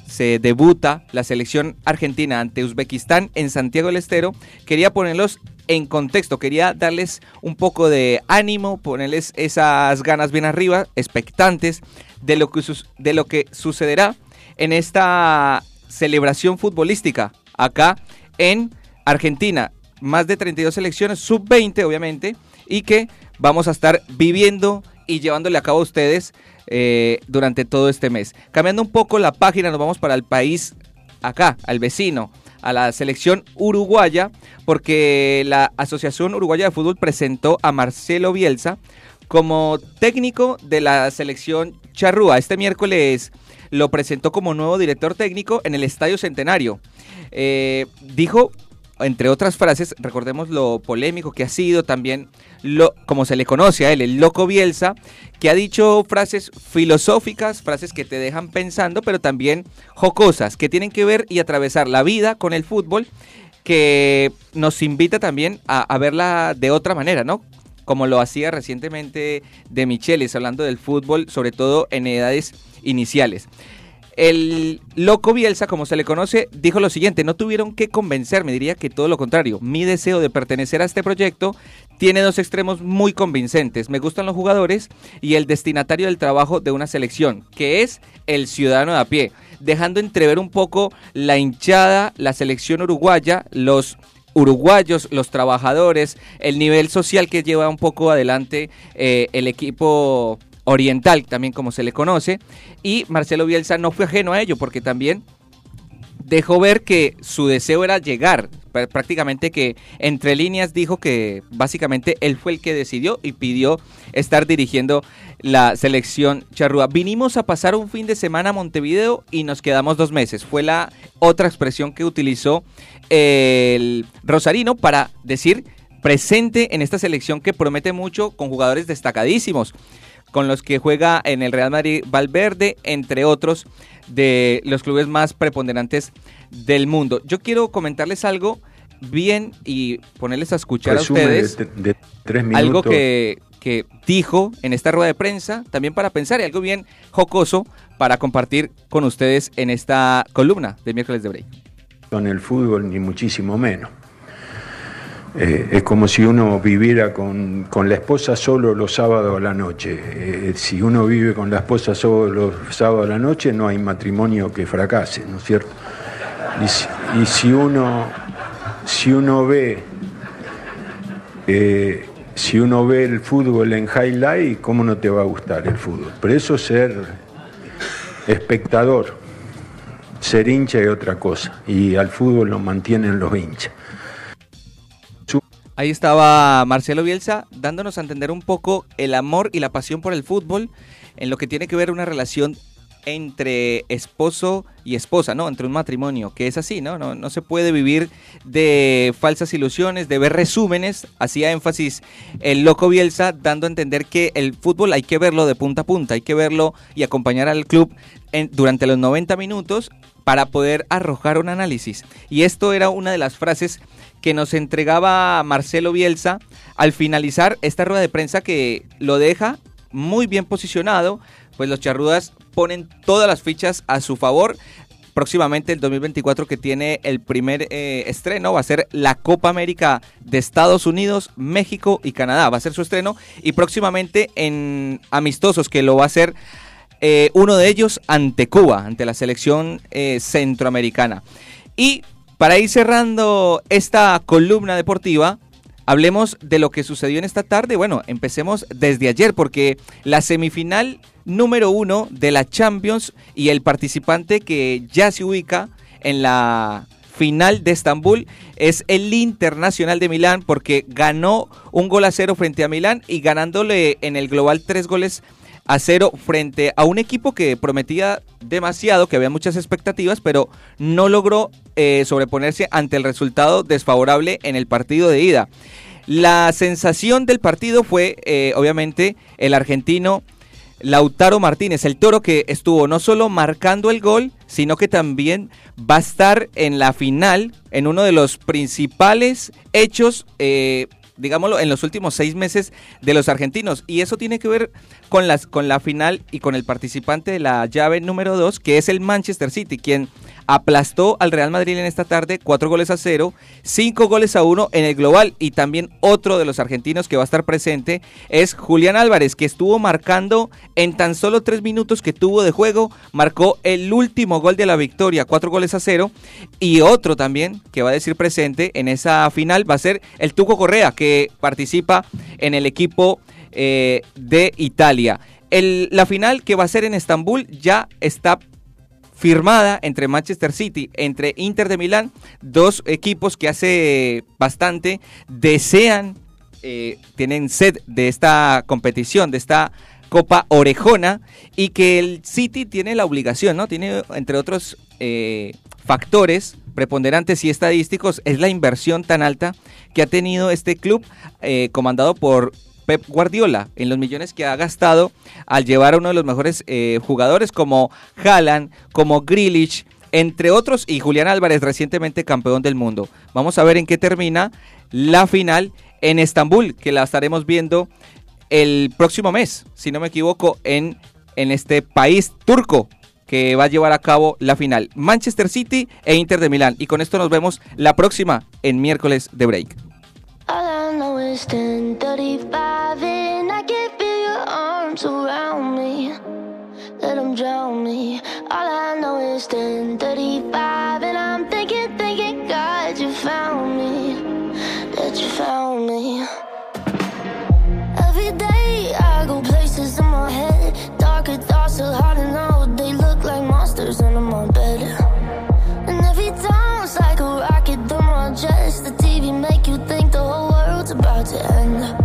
se debuta la selección argentina ante Uzbekistán en Santiago del Estero. Quería ponerlos en contexto, quería darles un poco de ánimo, ponerles esas ganas bien arriba, expectantes de lo que, de lo que sucederá en esta celebración futbolística acá en Argentina. Más de 32 selecciones, sub-20 obviamente, y que vamos a estar viviendo y llevándole a cabo a ustedes eh, durante todo este mes. Cambiando un poco la página, nos vamos para el país acá, al vecino, a la selección uruguaya, porque la Asociación Uruguaya de Fútbol presentó a Marcelo Bielsa como técnico de la selección charrúa. Este miércoles lo presentó como nuevo director técnico en el Estadio Centenario. Eh, dijo entre otras frases, recordemos lo polémico que ha sido también, lo, como se le conoce a él, el loco Bielsa, que ha dicho frases filosóficas, frases que te dejan pensando, pero también jocosas, que tienen que ver y atravesar la vida con el fútbol, que nos invita también a, verla de otra manera, ¿no? Como lo hacía recientemente de Michelis, hablando del fútbol, sobre todo en edades iniciales. El loco Bielsa, como se le conoce, dijo lo siguiente, no tuvieron que convencerme, diría que todo lo contrario. Mi deseo de pertenecer a este proyecto tiene dos extremos muy convincentes. Me gustan los jugadores y el destinatario del trabajo de una selección, que es el ciudadano de a pie, dejando entrever un poco la hinchada, la selección uruguaya, los uruguayos, los trabajadores, el nivel social que lleva un poco adelante eh, el equipo oriental, también como se le conoce, y Marcelo Bielsa no fue ajeno a ello, porque también dejó ver que su deseo era llegar, prácticamente que entre líneas dijo que básicamente él fue el que decidió y pidió estar dirigiendo la selección charrúa. Vinimos a pasar un fin de semana a Montevideo y nos quedamos dos meses. Fue la otra expresión que utilizó el Rosarino para decir presente en esta selección que promete mucho con jugadores destacadísimos con los que juega en el Real Madrid Valverde, entre otros de los clubes más preponderantes del mundo. Yo quiero comentarles algo bien y ponerles a escuchar a ustedes algo que, que dijo en esta rueda de prensa, también para pensar y algo bien jocoso para compartir con ustedes en esta columna de miércoles de break. Con el fútbol ni muchísimo menos. Eh, es como si uno viviera con, la esposa solo los sábados a la noche. Eh, si uno vive con la esposa solo los sábados a la noche, no hay matrimonio que fracase, ¿no es cierto? Y, si uno si uno ve eh, si uno ve el fútbol en highlight, ¿cómo no te va a gustar el fútbol? Pero eso ser espectador, ser hincha es otra cosa, y al fútbol lo mantienen los hinchas. Ahí estaba Marcelo Bielsa dándonos a entender un poco el amor y la pasión por el fútbol en lo que tiene que ver una relación entre esposo y esposa, ¿no? Entre un matrimonio, que es así, ¿no? No, no se puede vivir de falsas ilusiones, de ver resúmenes. Hacía énfasis el loco Bielsa dando a entender que el fútbol hay que verlo de punta a punta, hay que verlo y acompañar al club en, durante los 90 minutos para poder arrojar un análisis. Y esto era una de las frases que nos entregaba Marcelo Bielsa al finalizar esta rueda de prensa que lo deja muy bien posicionado, pues los charrudas ponen todas las fichas a su favor. Próximamente el 2024 que tiene el primer eh, estreno va a ser la Copa América de Estados Unidos, México y Canadá. Va a ser su estreno y próximamente en amistosos que lo va a hacer eh, uno de ellos ante Cuba, ante la selección eh, centroamericana. Y para ir cerrando esta columna deportiva, hablemos de lo que sucedió en esta tarde. Bueno, empecemos desde ayer porque la semifinal número uno de la Champions y el participante que ya se ubica en la final de Estambul es el Internacional de Milán porque ganó un gol a cero frente a Milán y ganándole en el global tres goles a cero frente a un equipo que prometía demasiado, que había muchas expectativas, pero no logró eh, sobreponerse ante el resultado desfavorable en el partido de ida. La sensación del partido fue, eh, obviamente, el argentino Lautaro Martínez, el toro que estuvo no solo marcando el gol, sino que también va a estar en la final, en uno de los principales hechos eh, digámoslo, en los últimos seis meses de los argentinos. Y eso tiene que ver con, las, con la final y con el participante de la llave número dos, que es el Manchester City, quien aplastó al Real Madrid en esta tarde, cuatro goles a cero, cinco goles a uno en el global. Y también otro de los argentinos que va a estar presente es Julián Álvarez, que estuvo marcando en tan solo tres minutos que tuvo de juego, marcó el último gol de la victoria, cuatro goles a cero. Y otro también que va a decir presente en esa final va a ser el Tuco Correa, que participa en el equipo eh, de Italia. la final que va a ser en Estambul ya está firmada entre Manchester City, entre Inter de Milán, dos equipos que hace bastante desean, eh, tienen sed de esta competición, de esta Copa Orejona, y que el City tiene la obligación, ¿no? Tiene, entre otros eh, factores preponderantes y estadísticos, es la inversión tan alta que ha tenido este club eh, comandado por Pep Guardiola en los millones que ha gastado al llevar a uno de los mejores eh, jugadores como Haaland, como Grealish, entre otros, y Julián Álvarez, recientemente campeón del mundo. Vamos a ver en qué termina la final en Estambul, que la estaremos viendo el próximo mes, si no me equivoco, en, en este país turco que va a llevar a cabo la final. Manchester City e Inter de Milán. Y con esto nos vemos la próxima en miércoles de break. I know is 10:35 and I can feel your arms around me. Let them drown me. All I know is 10:35 and I'm thinking, thinking, God, you found me. That you found me. Every day I go places in my head. Darker thoughts are hard to know. They look like monsters under my bed. And every time it's like a rocket through my chest. The TV make world's about to end.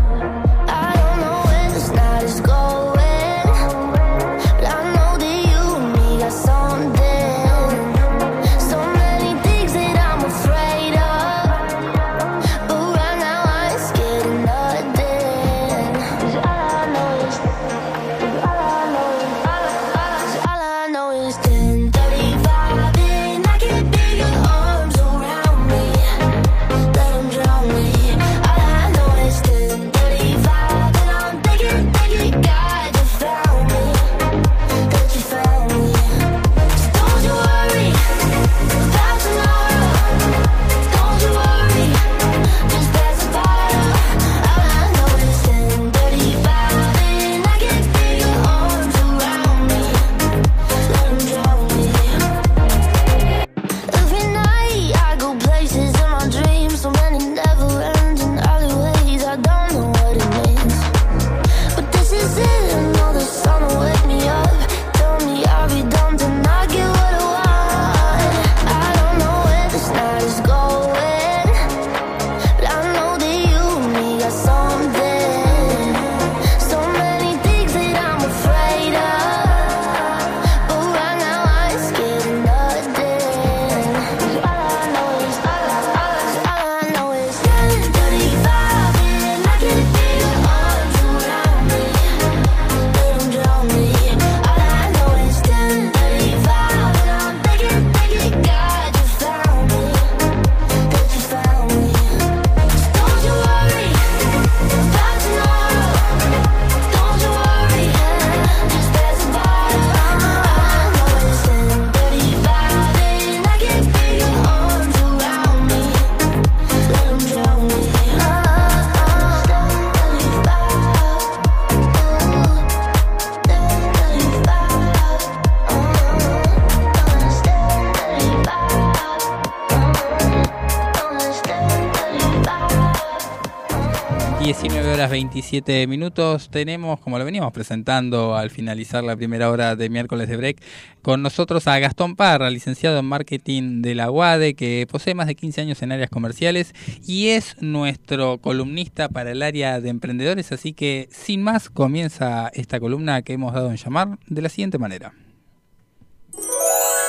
Minutos. Tenemos, como lo veníamos presentando al finalizar la primera hora de miércoles de break, con nosotros a Gastón Parra, licenciado en marketing de la UADE, que posee más de 15 años en áreas comerciales y es nuestro columnista para el área de emprendedores. Así que, sin más, comienza esta columna que hemos dado en llamar de la siguiente manera.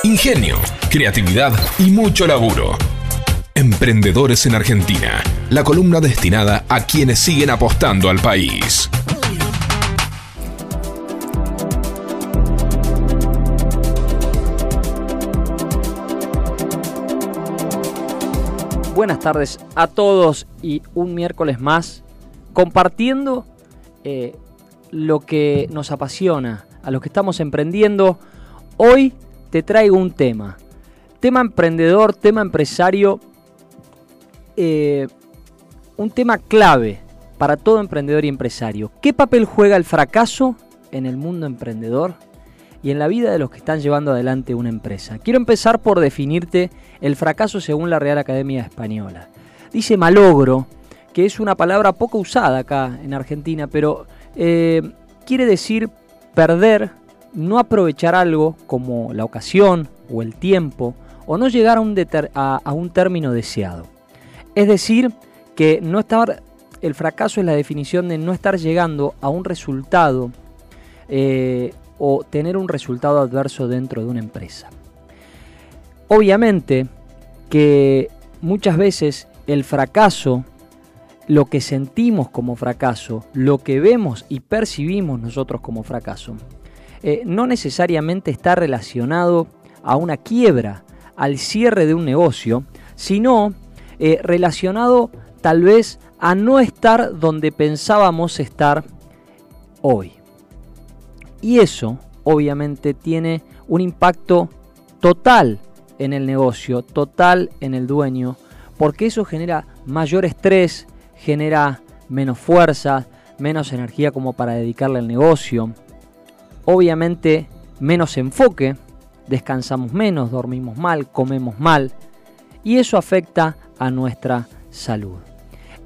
Ingenio, creatividad y mucho laburo. Emprendedores en Argentina, la columna destinada a quienes siguen apostando al país. buenas tardes a todos y un miércoles más compartiendo eh, lo que nos apasiona, a los que estamos emprendiendo. Hoy te traigo un tema, tema emprendedor, tema empresario, eh, un tema clave para todo emprendedor y empresario. ¿Qué papel juega el fracaso en el mundo emprendedor y en la vida de los que están llevando adelante una empresa? Quiero empezar por definirte el fracaso según la Real Academia Española. Dice malogro, que es una palabra poco usada acá en Argentina, pero eh, quiere decir perder, no aprovechar algo como la ocasión o el tiempo, o no llegar a un, a, un término deseado. Es decir, que no estar, el fracaso es la definición de no estar llegando a un resultado eh, o tener un resultado adverso dentro de una empresa. Obviamente que muchas veces el fracaso, lo que sentimos como fracaso, lo que vemos y percibimos nosotros como fracaso, eh, no necesariamente está relacionado a una quiebra, al cierre de un negocio, sino eh, relacionado tal vez a no estar donde pensábamos estar hoy. Y eso obviamente tiene un impacto total en el negocio, total en el dueño, porque eso genera mayor estrés, genera menos fuerza, menos energía como para dedicarle al negocio, obviamente menos enfoque, descansamos menos, dormimos mal, comemos mal, y eso afecta a nuestra salud.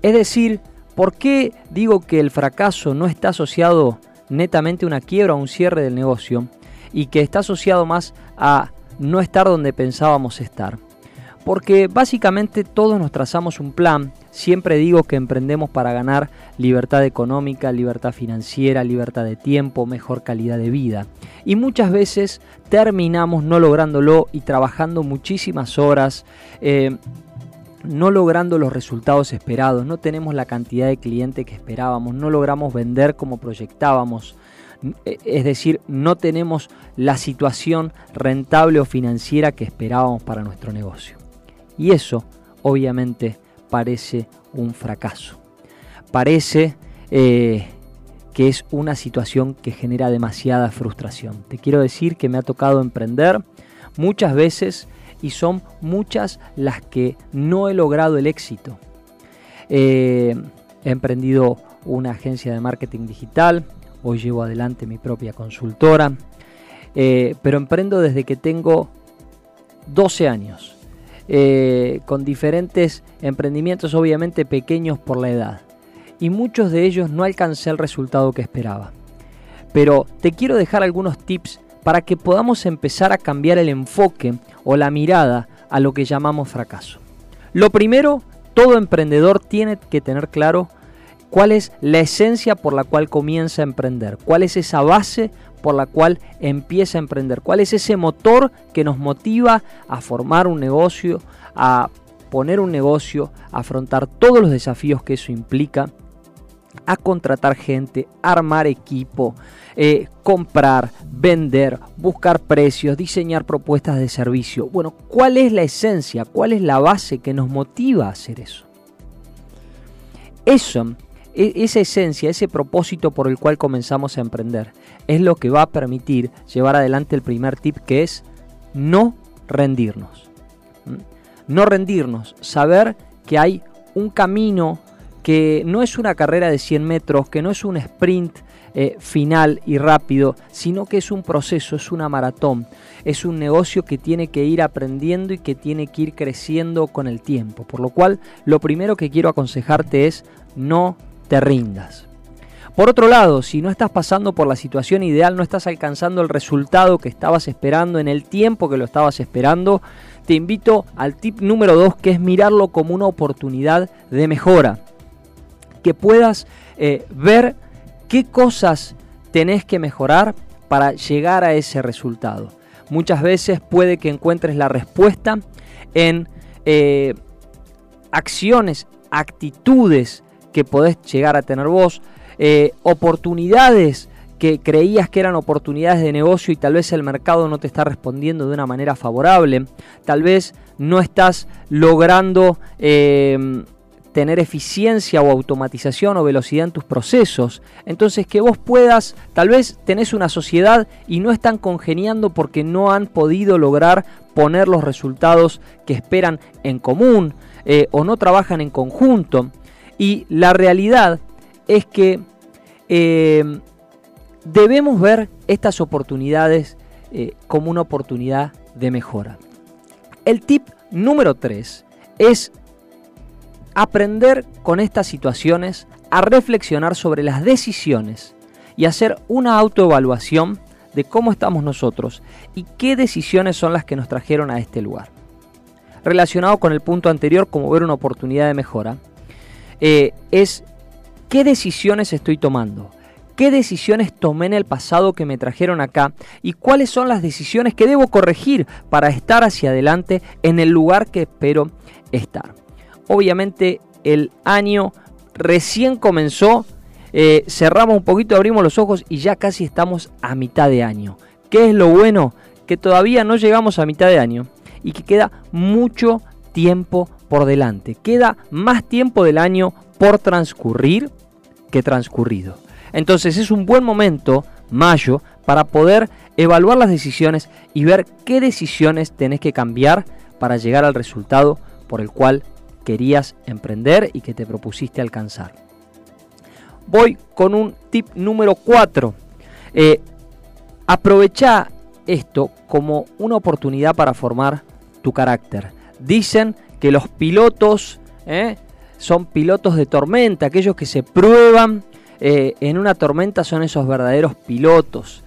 Es decir, ¿por qué digo que el fracaso no está asociado netamente a una quiebra o un cierre del negocio y que está asociado más a no estar donde pensábamos estar. Porque básicamente todos nos trazamos un plan, siempre digo que emprendemos para ganar libertad económica, libertad financiera, libertad de tiempo, mejor calidad de vida. Y muchas veces terminamos no lográndolo y trabajando muchísimas horas. Eh, no logrando los resultados esperados, no tenemos la cantidad de clientes que esperábamos, no logramos vender como proyectábamos, e, es decir, no tenemos la situación rentable o financiera que esperábamos para nuestro negocio. Y eso, obviamente, parece un fracaso. Parece eh, que es una situación que genera demasiada frustración. Te quiero decir que me ha tocado emprender muchas veces y son muchas las que no he logrado el éxito. Eh, he emprendido una agencia de marketing digital, hoy llevo adelante mi propia consultora, eh, pero emprendo desde que tengo 12 años, eh, con diferentes emprendimientos obviamente pequeños por la edad, y muchos de ellos no alcancé el resultado que esperaba. Pero te quiero dejar algunos tips para que podamos empezar a cambiar el enfoque o la mirada a lo que llamamos fracaso. Lo primero, todo emprendedor tiene que tener claro cuál es la esencia por la cual comienza a emprender, cuál es esa base por la cual empieza a emprender, cuál es ese motor que nos motiva a formar un negocio, a poner un negocio, a afrontar todos los desafíos que eso implica, a contratar gente, armar equipo, eh, comprar, vender, buscar precios, diseñar propuestas de servicio. Bueno, ¿cuál es la esencia? ¿Cuál es la base que nos motiva a hacer eso? Eso e, esa esencia, ese propósito por el cual comenzamos a emprender, es lo que va a permitir llevar adelante el primer tip que es no rendirnos. ¿Mm? No rendirnos, saber que hay un camino que no es una carrera de 100 metros, que no es un sprint eh, final y rápido, sino que es un proceso, es una maratón, es un negocio que tiene que ir aprendiendo y que tiene que ir creciendo con el tiempo. Por lo cual, lo primero que quiero aconsejarte es no te rindas. Por otro lado, si no estás pasando por la situación ideal, no estás alcanzando el resultado que estabas esperando en el tiempo que lo estabas esperando, te invito al tip número 2 que es mirarlo como una oportunidad de mejora. Que puedas eh, ver qué cosas tenés que mejorar para llegar a ese resultado. Muchas veces puede que encuentres la respuesta en eh, acciones, actitudes, que podés llegar a tener vos, eh, oportunidades que creías que eran oportunidades de negocio y tal vez el mercado no te está respondiendo de una manera favorable, tal vez no estás logrando tener eficiencia o automatización o velocidad en tus procesos. Entonces que vos puedas, tal vez tenés una sociedad y no están congeniando porque no han podido lograr poner los resultados que esperan en común eh, o no trabajan en conjunto. Y la realidad es que eh, debemos ver estas oportunidades eh, como una oportunidad de mejora. El tip número 3 es aprender con estas situaciones a reflexionar sobre las decisiones y hacer una autoevaluación de cómo estamos nosotros y qué decisiones son las que nos trajeron a este lugar. Relacionado con el punto anterior, como ver una oportunidad de mejora, eh, es qué decisiones estoy tomando, qué decisiones tomé en el pasado que me trajeron acá y cuáles son las decisiones que debo corregir para estar hacia adelante en el lugar que espero estar. Obviamente el año recién comenzó, eh, cerramos un poquito, abrimos los ojos y ya casi estamos a mitad de año. ¿Qué es lo bueno? Que todavía no llegamos a mitad de año y que queda mucho tiempo por delante. Queda más tiempo del año por transcurrir que transcurrido. Entonces es un buen momento, mayo, para poder evaluar las decisiones y ver qué decisiones tenés que cambiar para llegar al resultado por el cual querías emprender y que te propusiste alcanzar. Voy con un tip número 4. Eh, aprovecha esto como una oportunidad para formar tu carácter. Dicen que los pilotos eh, son pilotos de tormenta, aquellos que se prueban eh, en una tormenta son esos verdaderos pilotos,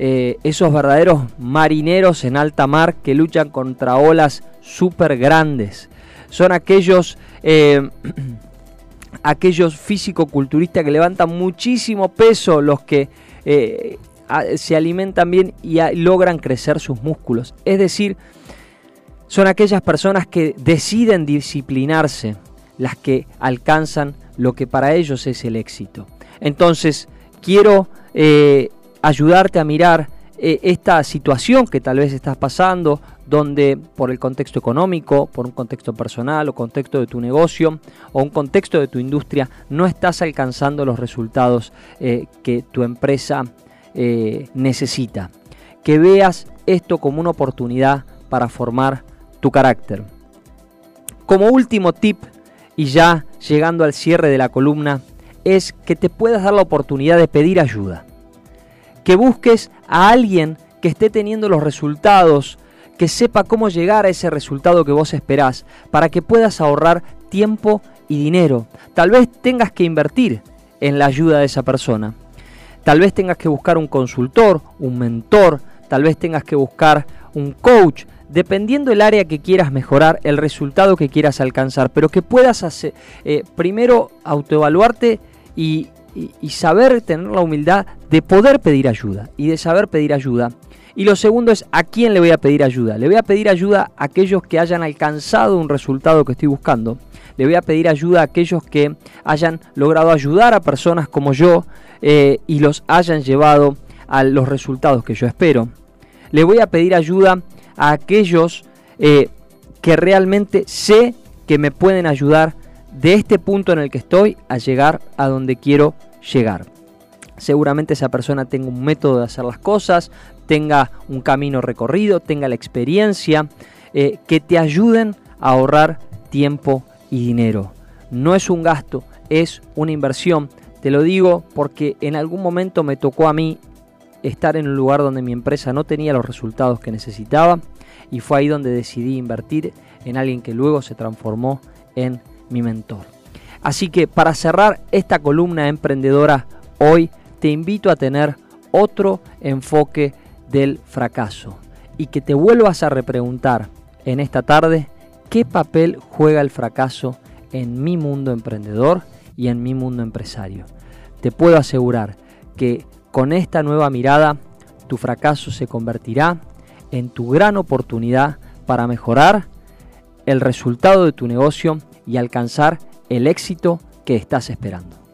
esos verdaderos marineros en alta mar que luchan contra olas súper grandes son aquellos, eh, *clears throat* aquellos físico-culturistas que levantan muchísimo peso, los que eh, se alimentan bien y logran crecer sus músculos. Es decir, son aquellas personas que deciden disciplinarse, las que alcanzan lo que para ellos es el éxito. Entonces, quiero eh, ayudarte a mirar esta situación que tal vez estás pasando, donde por el contexto económico, por un contexto personal o contexto de tu negocio o un contexto de tu industria, no estás alcanzando los resultados eh, que tu empresa eh, necesita. Que veas esto como una oportunidad para formar tu carácter. Como último tip, y ya llegando al cierre de la columna, es que te puedas dar la oportunidad de pedir ayuda. Que busques a alguien que esté teniendo los resultados que sepa cómo llegar a ese resultado que vos esperás, para que puedas ahorrar tiempo y dinero. Tal vez tengas que invertir en la ayuda de esa persona. Tal vez tengas que buscar un consultor, un mentor, tal vez tengas que buscar un coach, dependiendo el área que quieras mejorar, el resultado que quieras alcanzar, pero que puedas hacer, eh, primero autoevaluarte y, y saber tener la humildad de poder pedir ayuda y de saber pedir ayuda y lo segundo es a quién le voy a pedir ayuda. Le voy a pedir ayuda a aquellos que hayan alcanzado un resultado que estoy buscando. Le voy a pedir ayuda a aquellos que hayan logrado ayudar a personas como yo eh, y los hayan llevado a los resultados que yo espero. Le voy a pedir ayuda a aquellos eh, que realmente sé que me pueden ayudar de este punto en el que estoy a llegar a donde quiero llegar. Seguramente esa persona tenga un método de hacer las cosas, tenga un camino recorrido, tenga la experiencia, eh, que te ayuden a ahorrar tiempo y dinero. No es un gasto, es una inversión. Te lo digo porque en algún momento me tocó a mí estar en un lugar donde mi empresa no tenía los resultados que necesitaba y fue ahí donde decidí invertir en alguien que luego se transformó en mi mentor. Así que para cerrar esta columna emprendedora hoy te invito a tener otro enfoque del fracaso y que te vuelvas a repreguntar en esta tarde qué papel juega el fracaso en mi mundo emprendedor y en mi mundo empresario. Te puedo asegurar que con esta nueva mirada tu fracaso se convertirá en tu gran oportunidad para mejorar el resultado de tu negocio y alcanzar el éxito que estás esperando.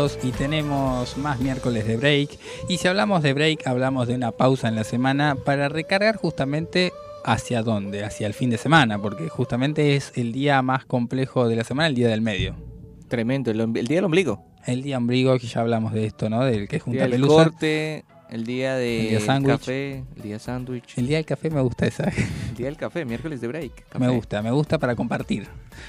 Minutos y tenemos más miércoles de break. Y si hablamos de break, hablamos de una pausa en la semana para recargar justamente hacia dónde, hacia el fin de semana, porque justamente es el día más complejo de la semana, el día del medio. Tremendo, el, el día del ombligo. El día ombligo, que ya hablamos de esto, ¿no? Del que El junta pelusa. corte, el día de El día sándwich. café, el día sándwich. El día del café me gusta esa. El día del café, miércoles de break. Me gusta, me gusta para compartir.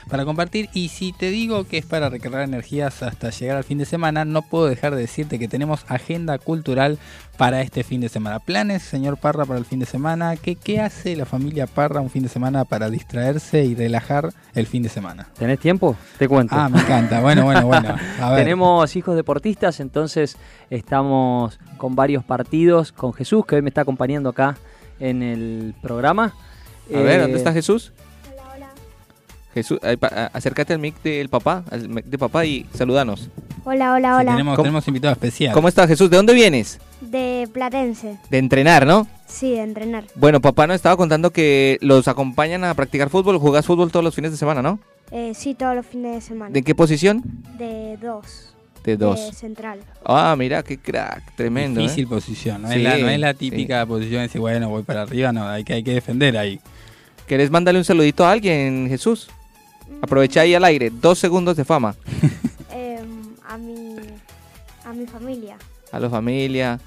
Para compartir, y si te digo que es para recargar energías hasta llegar al fin de semana, no puedo dejar de decirte que tenemos agenda cultural para este fin de semana. Planes, señor Parra, para el fin de semana. ¿Qué, qué hace la familia Parra un fin de semana para distraerse y relajar el fin de semana? ¿Tenés tiempo? Te cuento. Ah, me encanta. Bueno, bueno, bueno. *laughs* A ver. Tenemos hijos deportistas, entonces estamos con varios partidos, con Jesús, que hoy me está acompañando acá en el programa. A ver, Eh, ¿dónde está Jesús? Jesús, eh, pa- a- acércate al mic del papá, al mic de papá y saludanos. Hola, hola, hola. Tenemos, ¿Cómo- tenemos invitado especial. ¿Cómo estás, Jesús? ¿De dónde vienes? De Platense. De entrenar, ¿no? Sí, de entrenar. Bueno, papá nos estaba contando que los acompañan a practicar fútbol, jugás fútbol todos los fines de semana, ¿no? Eh, sí, todos los fines de semana. ¿De qué posición? De dos. De dos. De central. Ah, mira, qué crack, tremendo. Difícil ¿eh? posición, no, Sí, es la, no es la sí. típica posición de decir, bueno, voy para arriba, no, hay que, hay que defender ahí. ¿Querés mandarle un saludito a alguien, Jesús? Aprovecha ahí al aire, dos segundos de fama. *laughs* Em, a mi a mi familia. A la familia.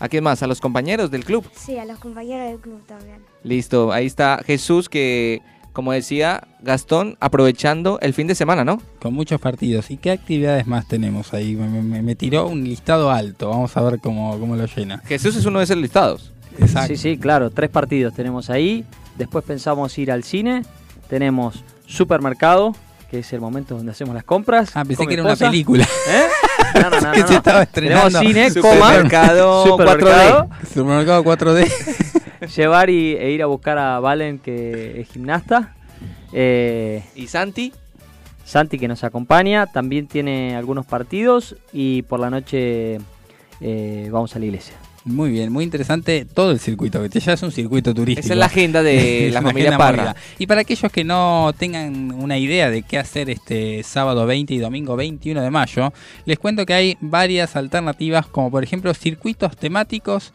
¿A quién más? A los compañeros del club. Sí, a los compañeros del club también. Listo, ahí está Jesús que, como decía Gastón, aprovechando el fin de semana, ¿no? Con muchos partidos. ¿Y qué actividades más tenemos ahí? Me, me- me tiró un listado alto. Vamos a ver cómo, cómo lo llena. Jesús es uno de esos listados. Sí, sí, claro, tres partidos tenemos ahí. Después pensamos ir al cine. Tenemos supermercado, que es el momento donde hacemos las compras. Ah, pensé que era una película. ¿Eh? No, no, no. *laughs* que se estaba estrenando. Tenemos cine, Supermercado coma, supermercado, 4D. Supermercado 4D. *laughs* llevar y, e ir a buscar a Valen, que es gimnasta. Eh, ¿Y Santi? Santi, que nos acompaña, también tiene algunos partidos y por la noche eh, vamos a la iglesia. Muy bien, muy interesante todo el circuito, que ya es un circuito turístico. Esa es la agenda de *laughs* la familia Parra. Y para aquellos que no tengan una idea de qué hacer este sábado 20 y domingo 21 de mayo, les cuento que hay varias alternativas, como por ejemplo circuitos temáticos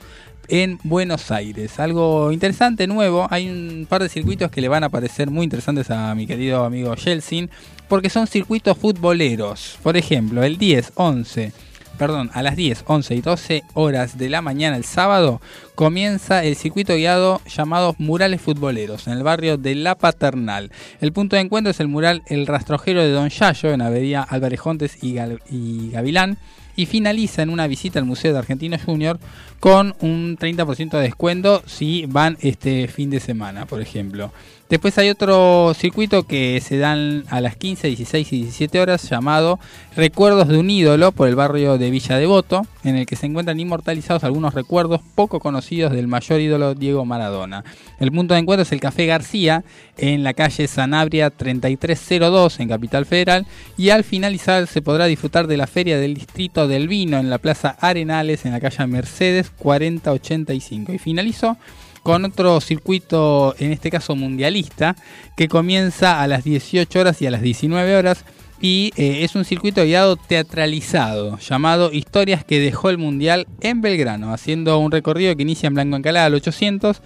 en Buenos Aires. Algo interesante, nuevo. Hay un par de circuitos que le van a parecer muy interesantes a mi querido amigo Yeltsin, porque son circuitos futboleros. Por ejemplo, el 10, 11, perdón, a las 10, 11 y 12 horas de la mañana el sábado comienza el circuito guiado llamado Murales Futboleros en el barrio de La Paternal. El punto de encuentro es el mural El Rastrojero de Don Yayo en Avenida Álvarez Jontes y, y Gavilán y finaliza en una visita al Museo de Argentino Junior con un 30% de descuento si van este fin de semana, por ejemplo. Después hay otro circuito que se dan a las 15, 16 y 17 horas llamado Recuerdos de un ídolo por el barrio de Villa Devoto, en el que se encuentran inmortalizados algunos recuerdos poco conocidos del mayor ídolo Diego Maradona. El punto de encuentro es el Café García en la calle Sanabria 3302 en Capital Federal y al finalizar se podrá disfrutar de la Feria del Distrito del Vino en la Plaza Arenales en la calle Mercedes 4085. Y finalizó con otro circuito, en este caso mundialista, que comienza a las 18 horas y a las 19 horas. Y eh, es un circuito guiado teatralizado llamado Historias que dejó el Mundial en Belgrano, haciendo un recorrido que inicia en Blanco Encalada al 800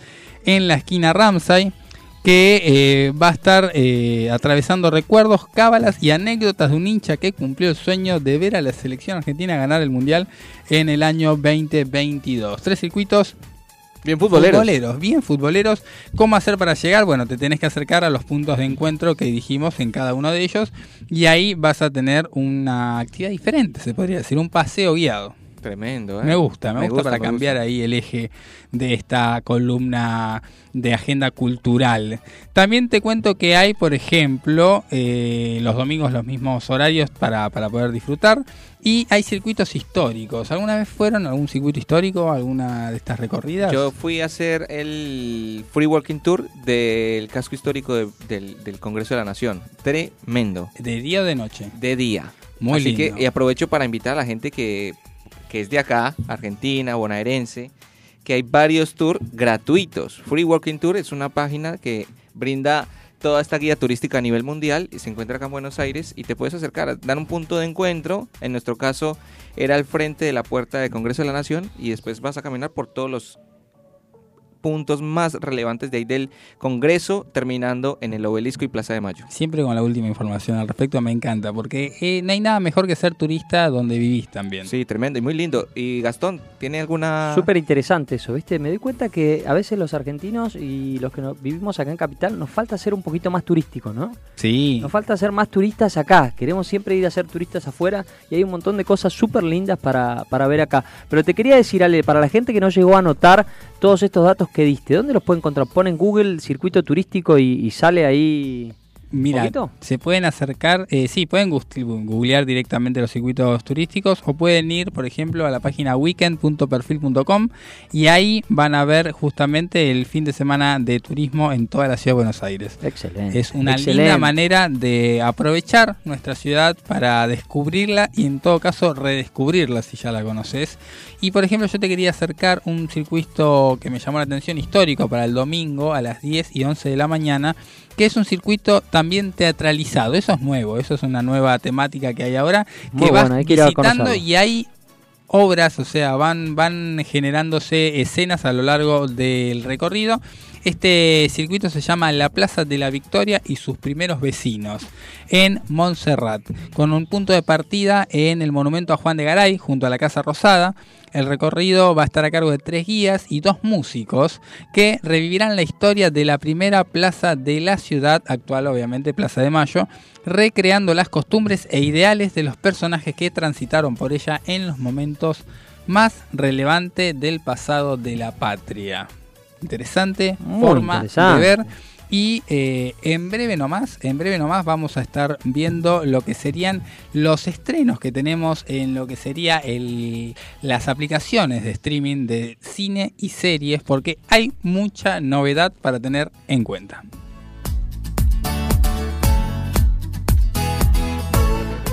en la esquina Ramsay, que eh, va a estar eh, atravesando recuerdos, cábalas y anécdotas de un hincha que cumplió el sueño de ver a la selección argentina ganar el Mundial en el año 2022. Tres circuitos Bien futboleros. futboleros, bien futboleros. ¿Cómo hacer para llegar? Bueno, te tenés que acercar a los puntos de encuentro que dijimos en cada uno de ellos y ahí vas a tener una actividad diferente, se podría decir, un paseo guiado. Tremendo, ¿eh? Me gusta, me, Me gusta, gusta, para cambiar gusta. ahí el eje de esta columna de agenda cultural. También te cuento que hay, por ejemplo, eh, los domingos los mismos horarios para, para poder disfrutar y hay circuitos históricos. ¿Alguna vez fueron a algún circuito histórico, alguna de estas recorridas? Yo fui a hacer el Free Walking Tour del casco histórico de- del, del Congreso de la Nación. Tremendo. ¿De día o de noche? De día. Muy Así lindo. que y aprovecho para invitar a la gente que, que es de acá, argentina, bonaerense, que hay varios tours gratuitos. Free Walking Tour es una página que brinda toda esta guía turística a nivel mundial y se encuentra acá en Buenos Aires y te puedes acercar, dar un punto de encuentro. En nuestro caso era al frente de la puerta del Congreso de la Nación y después vas a caminar por todos los puntos más relevantes de ahí del Congreso, terminando en el Obelisco y Plaza de Mayo. Siempre con la última información al respecto me encanta, porque eh, no hay nada mejor que ser turista donde vivís también. Sí, tremendo y muy lindo. Y Gastón, ¿tiene alguna...? Súper interesante eso, ¿viste? Me doy cuenta que a veces los argentinos y los que no- vivimos acá en Capital nos falta ser un poquito más turísticos, ¿no? Sí. Nos falta ser más turistas acá. Queremos siempre ir a ser turistas afuera y hay un montón de cosas súper lindas para, para ver acá. Pero te quería decir, Ale, para la gente que no llegó a anotar todos estos datos que diste, ¿dónde los pueden encontrar? Ponen Google circuito turístico y, y sale ahí. Mira, ¿Poquito? se pueden acercar, eh, sí, pueden googlear directamente los circuitos turísticos o pueden ir, por ejemplo, a la página weekend.perfil.com y ahí van a ver justamente el fin de semana de turismo en toda la ciudad de Buenos Aires. Excelente. Es una Excelente. linda manera de aprovechar nuestra ciudad para descubrirla y en todo caso redescubrirla si ya la conoces. Y por ejemplo yo te quería acercar un circuito que me llamó la atención histórico para el domingo a las 10 y 11 de la mañana, que es un circuito también teatralizado. Eso es nuevo, eso es una nueva temática que hay ahora, Muy que vas bueno, hay que ir a visitando y hay obras, o sea, van, van generándose escenas a lo largo del recorrido. Este circuito se llama La Plaza de la Victoria y sus primeros vecinos en Montserrat, con un punto de partida en el monumento a Juan de Garay, junto a la Casa Rosada. El recorrido va a estar a cargo de tres guías y dos músicos que revivirán la historia de la primera plaza de la ciudad, actual obviamente Plaza de Mayo, recreando las costumbres e ideales de los personajes que transitaron por ella en los momentos más relevante del pasado de la patria. Interesante forma de ver. Y eh, en breve nomás, en breve nomás vamos a estar viendo lo que serían los estrenos que tenemos en lo que sería el, las aplicaciones de streaming de cine y series, porque hay mucha novedad para tener en cuenta.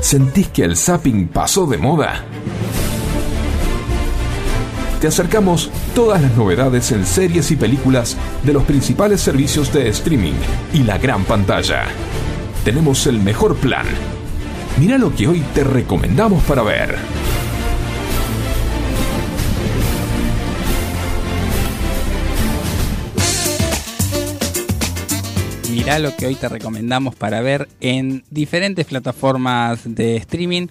¿Sentís que el zapping pasó de moda? Te acercamos todas las novedades en series y películas de los principales servicios de streaming y la gran pantalla. Tenemos el mejor plan. Mira lo que hoy te recomendamos para ver. Mirá lo que hoy te recomendamos para ver en diferentes plataformas de streaming.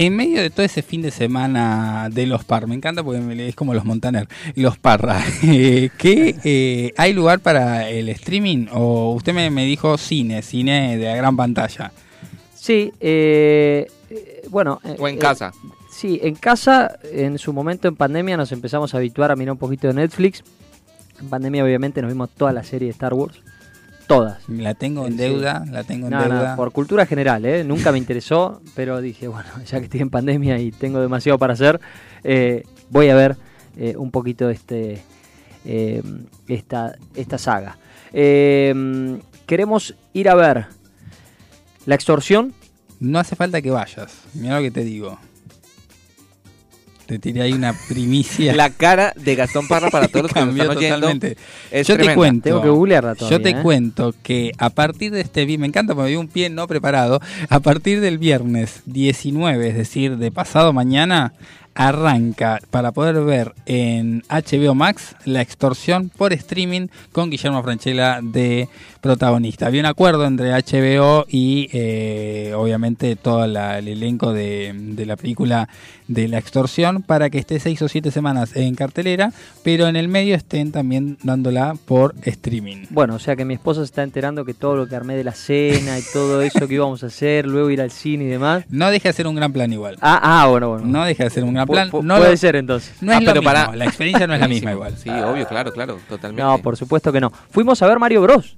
En medio de todo ese fin de semana de los par, me encanta porque es como los Montaner, los Parra, *laughs* eh, ¿qué eh, hay lugar para el streaming? ¿O usted me, me dijo cine, cine de la gran pantalla? Sí, eh, bueno. O en casa. Sí, en casa, en su momento en pandemia nos empezamos a habituar a mirar un poquito de Netflix. En pandemia obviamente nos vimos toda la serie de Star Wars. Todas. La tengo en deuda, la tengo en deuda. por cultura general, ¿eh? Nunca me interesó, pero dije, bueno, *laughs* ya que estoy en pandemia y tengo demasiado para hacer, eh, voy a ver eh, un poquito este, eh, esta, esta saga. queremos ir a ver La Extorsión. No hace falta que vayas, mira lo que te digo. Te tiré ahí una primicia. La cara de Gastón Parra para todos los que nos están totalmente. yo te cuento, Tengo que googlearla Yo te ¿eh? cuento que a partir de este me encanta porque me dio un pie no preparado. A partir del viernes 19, es decir, de pasado mañana, arranca para poder ver en HBO Max la extorsión por streaming con Guillermo Franchella de protagonista. Había un acuerdo entre HBO y eh, obviamente todo el elenco de, de, la película de la extorsión para que esté seis o siete semanas en cartelera, pero en el medio estén también dándola por streaming. Bueno, o sea que mi esposa se está enterando que todo lo que armé de la cena y todo eso que íbamos a hacer, luego ir al cine y demás. No deje de hacer un gran plan igual. Ah, ah bueno, bueno. No deje de hacer un gran plan. no puede ser entonces. No es ah, lo mismo. Para... La experiencia no es la misma igual. Sí, obvio, claro, claro, totalmente. No, por supuesto que no. Fuimos a ver Mario Bros.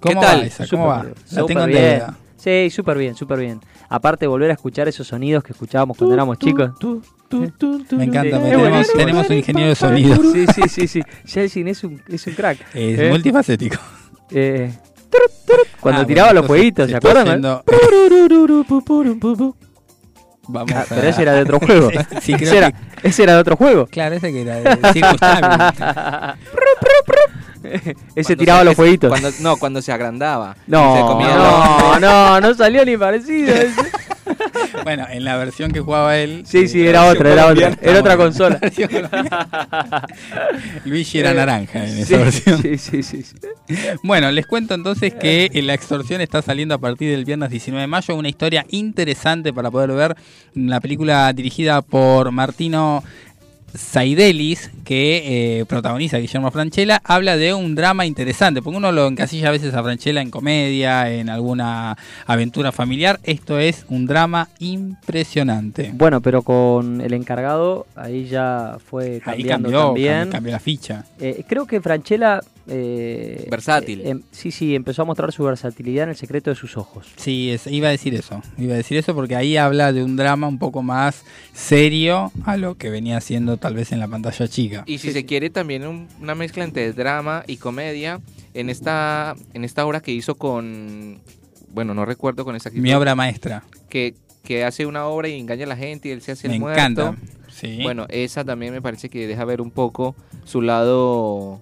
¿Qué tal? ¿Cómo va? La tengo bien. Sí, súper bien, súper bien. Aparte, volver a escuchar esos sonidos que escuchábamos cuando éramos chicos. me encanta, tenemos, un ingeniero de sonido. *laughs* Sí, sí, sí, sí. Jelsin es un, es un crack. Es ¿Eh? multifacético. Eh, cuando ah, tiraba los jueguitos, ¿se acuerdan? Vamos ah, Pero ese era de otro juego. *laughs* sí, ese, era, ese era de otro juego. Claro, ese que era de circunstancia. *laughs* Ese tiraba los fueguitos. Cuando, no, cuando se agrandaba. No, no, no, no salió ni parecido. *laughs* bueno, en la versión que jugaba él. Sí, sí, era otra, era otra. Era otra consola. *laughs* Luigi era naranja en esa versión. Sí, sí, sí, Bueno, les cuento entonces que La Extorsión está saliendo a partir del viernes 19 de mayo. Una historia interesante para poder ver. La película dirigida por Martino Saidelis, que eh, protagoniza Guillermo Franchella, habla de un drama interesante, porque uno lo encasilla a veces a Franchella en comedia, en alguna aventura familiar. Esto es un drama impresionante. Bueno, pero con el encargado ahí ya fue cambiando ahí cambió, también. Cambió la ficha. Eh, creo que Franchella eh, Versátil. Em, sí, sí, empezó a mostrar su versatilidad en el secreto de sus ojos. Sí, iba a decir eso. Iba a decir eso porque ahí habla de un drama un poco más serio a lo que venía haciendo tal vez en la pantalla chica. Y si se quiere también una mezcla entre drama y comedia en esta, en esta obra que hizo con, bueno, no recuerdo con esa Mi obra maestra. Que, que hace una obra y engaña a la gente y él se hace el me Encanta. Sí. Bueno, esa también me parece que deja ver un poco su lado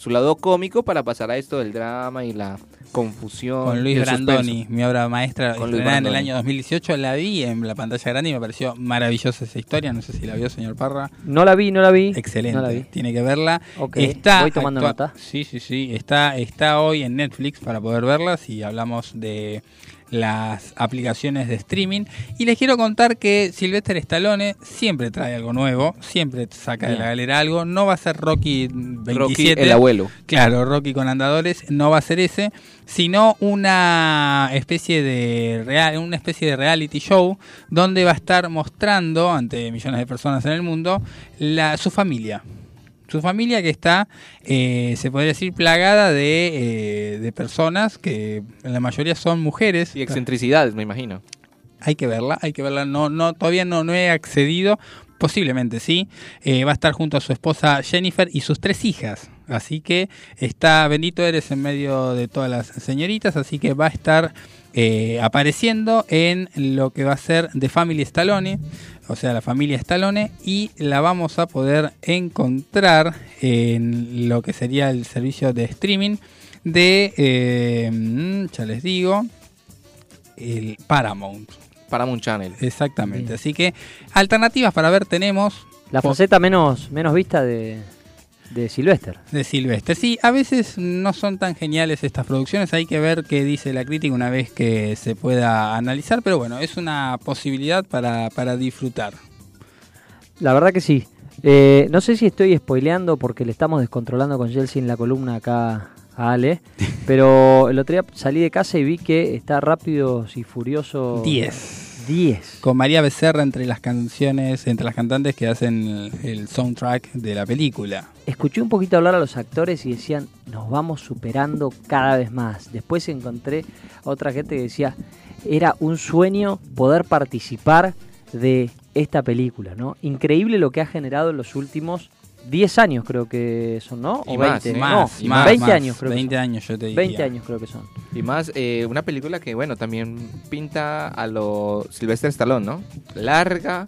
su lado cómico para pasar a esto del drama y la confusión. Con Luis Brandoni, mi obra maestra, en el año 2018, la vi en la pantalla grande y me pareció maravillosa esa historia. No sé si la vio, señor Parra. No la vi, no la vi. Excelente, tiene que verla. está, voy tomando nota. Sí, sí, sí. Está, está hoy en Netflix para poder verla. Si hablamos de las aplicaciones de streaming. Y les quiero contar que Sylvester Stallone siempre trae algo nuevo, siempre saca de la galera algo. No va a ser Rocky 27. Rocky el abuelo. Claro, Rocky con andadores, no va a ser ese, sino una especie de real, una especie de reality show donde va a estar mostrando ante millones de personas en el mundo la, su familia su familia que está, eh, se podría decir, plagada de, eh, de personas que en la mayoría son mujeres. Y excentricidades, me imagino. Hay que verla, hay que verla. No, no, todavía no, no he accedido. Posiblemente sí. Eh, va a estar junto a su esposa Jennifer y sus tres hijas. Así que está, bendito eres en medio de todas las señoritas. Así que va a estar apareciendo en lo que va a ser The Family Stallone o sea, la familia Stallone, y la vamos a poder encontrar en lo que sería el servicio de streaming de, eh, ya les digo, el Paramount. Paramount Channel. Exactamente. Así que alternativas para ver tenemos. La faceta menos, menos vista de, de Sylvester. De Sylvester. Sí, a veces no son tan geniales estas producciones, hay que ver qué dice la crítica una vez que se pueda analizar, pero bueno, es una posibilidad para, para disfrutar. La verdad que sí. Eh, no sé si estoy spoileando porque le estamos descontrolando con Chelsea en la columna acá a Ale, *laughs* pero el otro día salí de casa y vi que está Rápidos y Furioso 10. 10. Con María Becerra entre las canciones, entre las cantantes que hacen el soundtrack de la película. Escuché un poquito hablar a los actores y decían, nos vamos superando cada vez más. Después encontré a otra gente que decía, era un sueño poder participar de esta película, ¿no? Increíble lo que ha generado en los últimos 10 años creo que son, ¿no? O 20, más, más, 20 años creo 20 años yo te diría. 20 años creo que son. Y más, eh, una película que, bueno, también pinta a lo Sylvester Stallone, ¿no? Larga,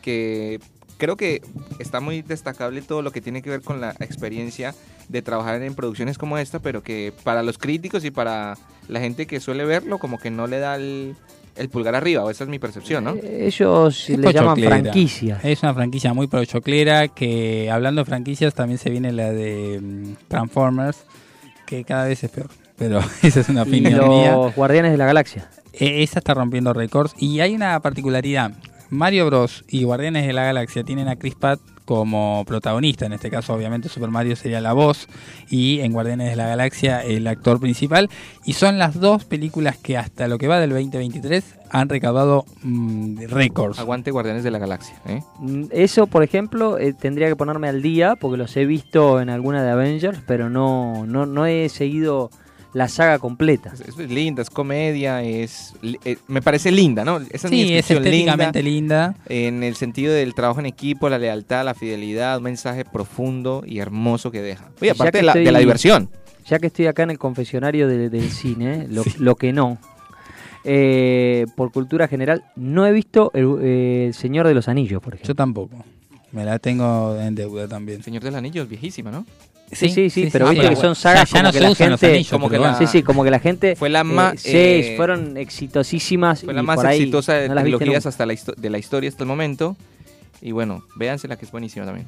que creo que está muy destacable todo lo que tiene que ver con la experiencia de trabajar en producciones como esta, pero que para los críticos y para la gente que suele verlo, como que no le da el el pulgar arriba, o esa es mi percepción, ¿no? Eh, ellos le llaman franquicia. Es una franquicia muy pochoclera que hablando de franquicias también se viene la de mm, Transformers, que cada vez es peor. Pero *laughs* esa es una opinión y los Guardianes de la Galaxia. E, esa está rompiendo récords y hay una particularidad. Mario Bros y Guardianes de la Galaxia tienen a Chris Pratt como protagonista. En este caso, obviamente, Super Mario sería la voz y en Guardianes de la Galaxia el actor principal. Y son las dos películas que hasta lo que va del 2023 han recaudado mm, récords. Aguante Guardianes de la Galaxia. ¿eh? Mm, eso, por ejemplo, eh, tendría que ponerme al día porque los he visto en alguna de Avengers, pero no, no, no he seguido la saga completa. Es, linda, es comedia, es eh, me parece linda, ¿no? Esa sí, es estéticamente linda, En el sentido del trabajo en equipo, la lealtad, la fidelidad, un mensaje profundo y hermoso que deja. Oye, aparte de la, de la, diversión. Ya que estoy acá en el confesionario del cine, *laughs* lo, que no, eh, por cultura general, no he visto el, Señor de los Anillos, por ejemplo. Yo tampoco. Me la tengo en deuda también. Señor de los Anillos, viejísima, ¿no? Sí, sí, sí, pero viste que son sagas como que la gente, como que la, sí, sí, como que la gente fue la más, sí, eh, fueron exitosísimas fue la más exitosa de trilogías hasta la de la historia hasta el momento y bueno, véanse la que es buenísima también.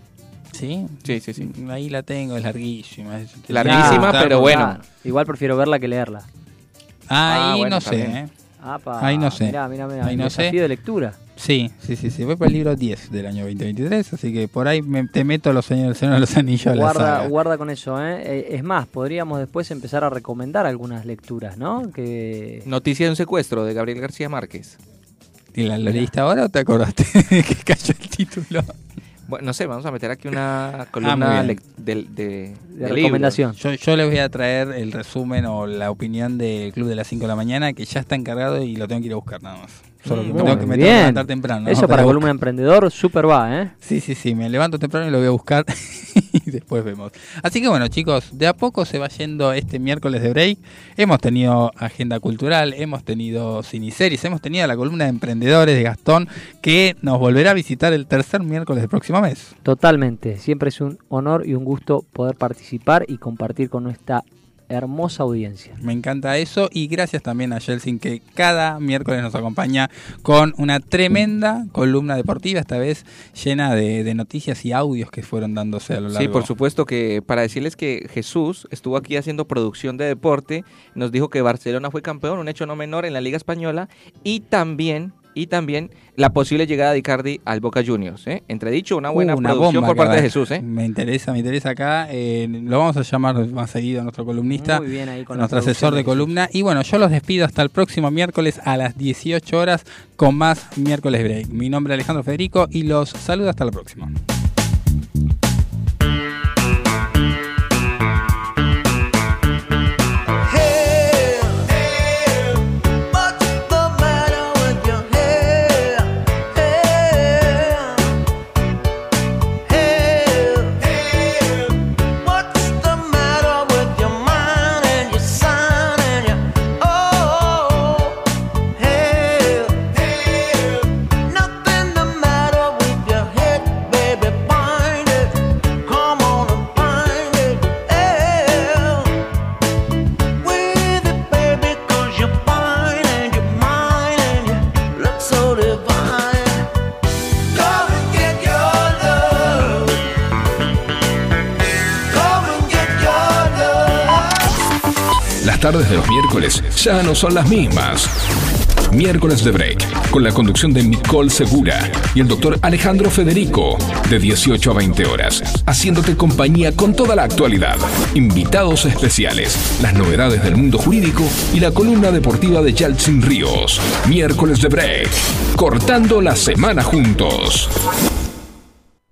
¿Sí? Sí, sí, sí. Ahí la tengo, es larguísima. larguísima, pero bueno. Igual prefiero verla que leerla. Ah, ahí no sé, ¿eh? ahí no sé. Mira, mira, mira. Ahí no sé. de lectura. Sí, sí, sí, sí. Voy para el libro 10 del año 2023, así que por ahí me, te meto los señores de los anillos. Guarda, guarda con eso, ¿eh? ¿eh? Es más, podríamos después empezar a recomendar algunas lecturas, ¿no? Que... Noticia de un secuestro de Gabriel García Márquez. ¿Y la, leíste ahora o te acordaste *laughs* que cayó el título? Bueno, no sé, vamos a meter aquí una ah, columna de, de, recomendación. Yo, yo les voy a traer el resumen o la opinión del Club de las 5 de la mañana, que ya está encargado y lo tengo que ir a buscar nada más. Solo que me tengo que, levantar temprano. Eso para columna emprendedor, súper va, ¿eh? Sí, sí, sí, me levanto temprano y lo voy a buscar *laughs* después vemos. Así que bueno, chicos, de a poco se va yendo este miércoles de break. Hemos tenido agenda cultural, hemos tenido ciniseries, hemos tenido la columna de emprendedores de Gastón que nos volverá a visitar el tercer miércoles del próximo mes. Totalmente, siempre es un honor y un gusto poder participar y compartir con nuestra hermosa audiencia. Me encanta eso y gracias también a Jelsin que cada miércoles nos acompaña con una tremenda columna deportiva, esta vez llena de, noticias y audios que fueron dándose a lo largo. Sí, por supuesto que para decirles que Jesús estuvo aquí haciendo producción de deporte, nos dijo que Barcelona fue campeón, un hecho no menor en la Liga Española y también y también la posible llegada de Icardi al Boca Juniors. ¿eh? Entredicho, una buena uh, producción por parte de Jesús. ¿eh? Me interesa, me interesa acá. Eh, lo vamos a llamar más seguido a nuestro columnista, nuestro asesor de columna. Y bueno, yo los despido hasta el próximo miércoles a las 18 horas con más miércoles break. Mi nombre es Alejandro Federico y los saludo hasta la próxima. Tardes de los miércoles ya no son las mismas. Miércoles de Break, con la conducción de Nicole Segura y el doctor Alejandro Federico, de 18 a 20 horas, haciéndote compañía con toda la actualidad, invitados especiales, las novedades del mundo jurídico y la columna deportiva de Yaltsin Ríos. Miércoles de Break, cortando la semana juntos.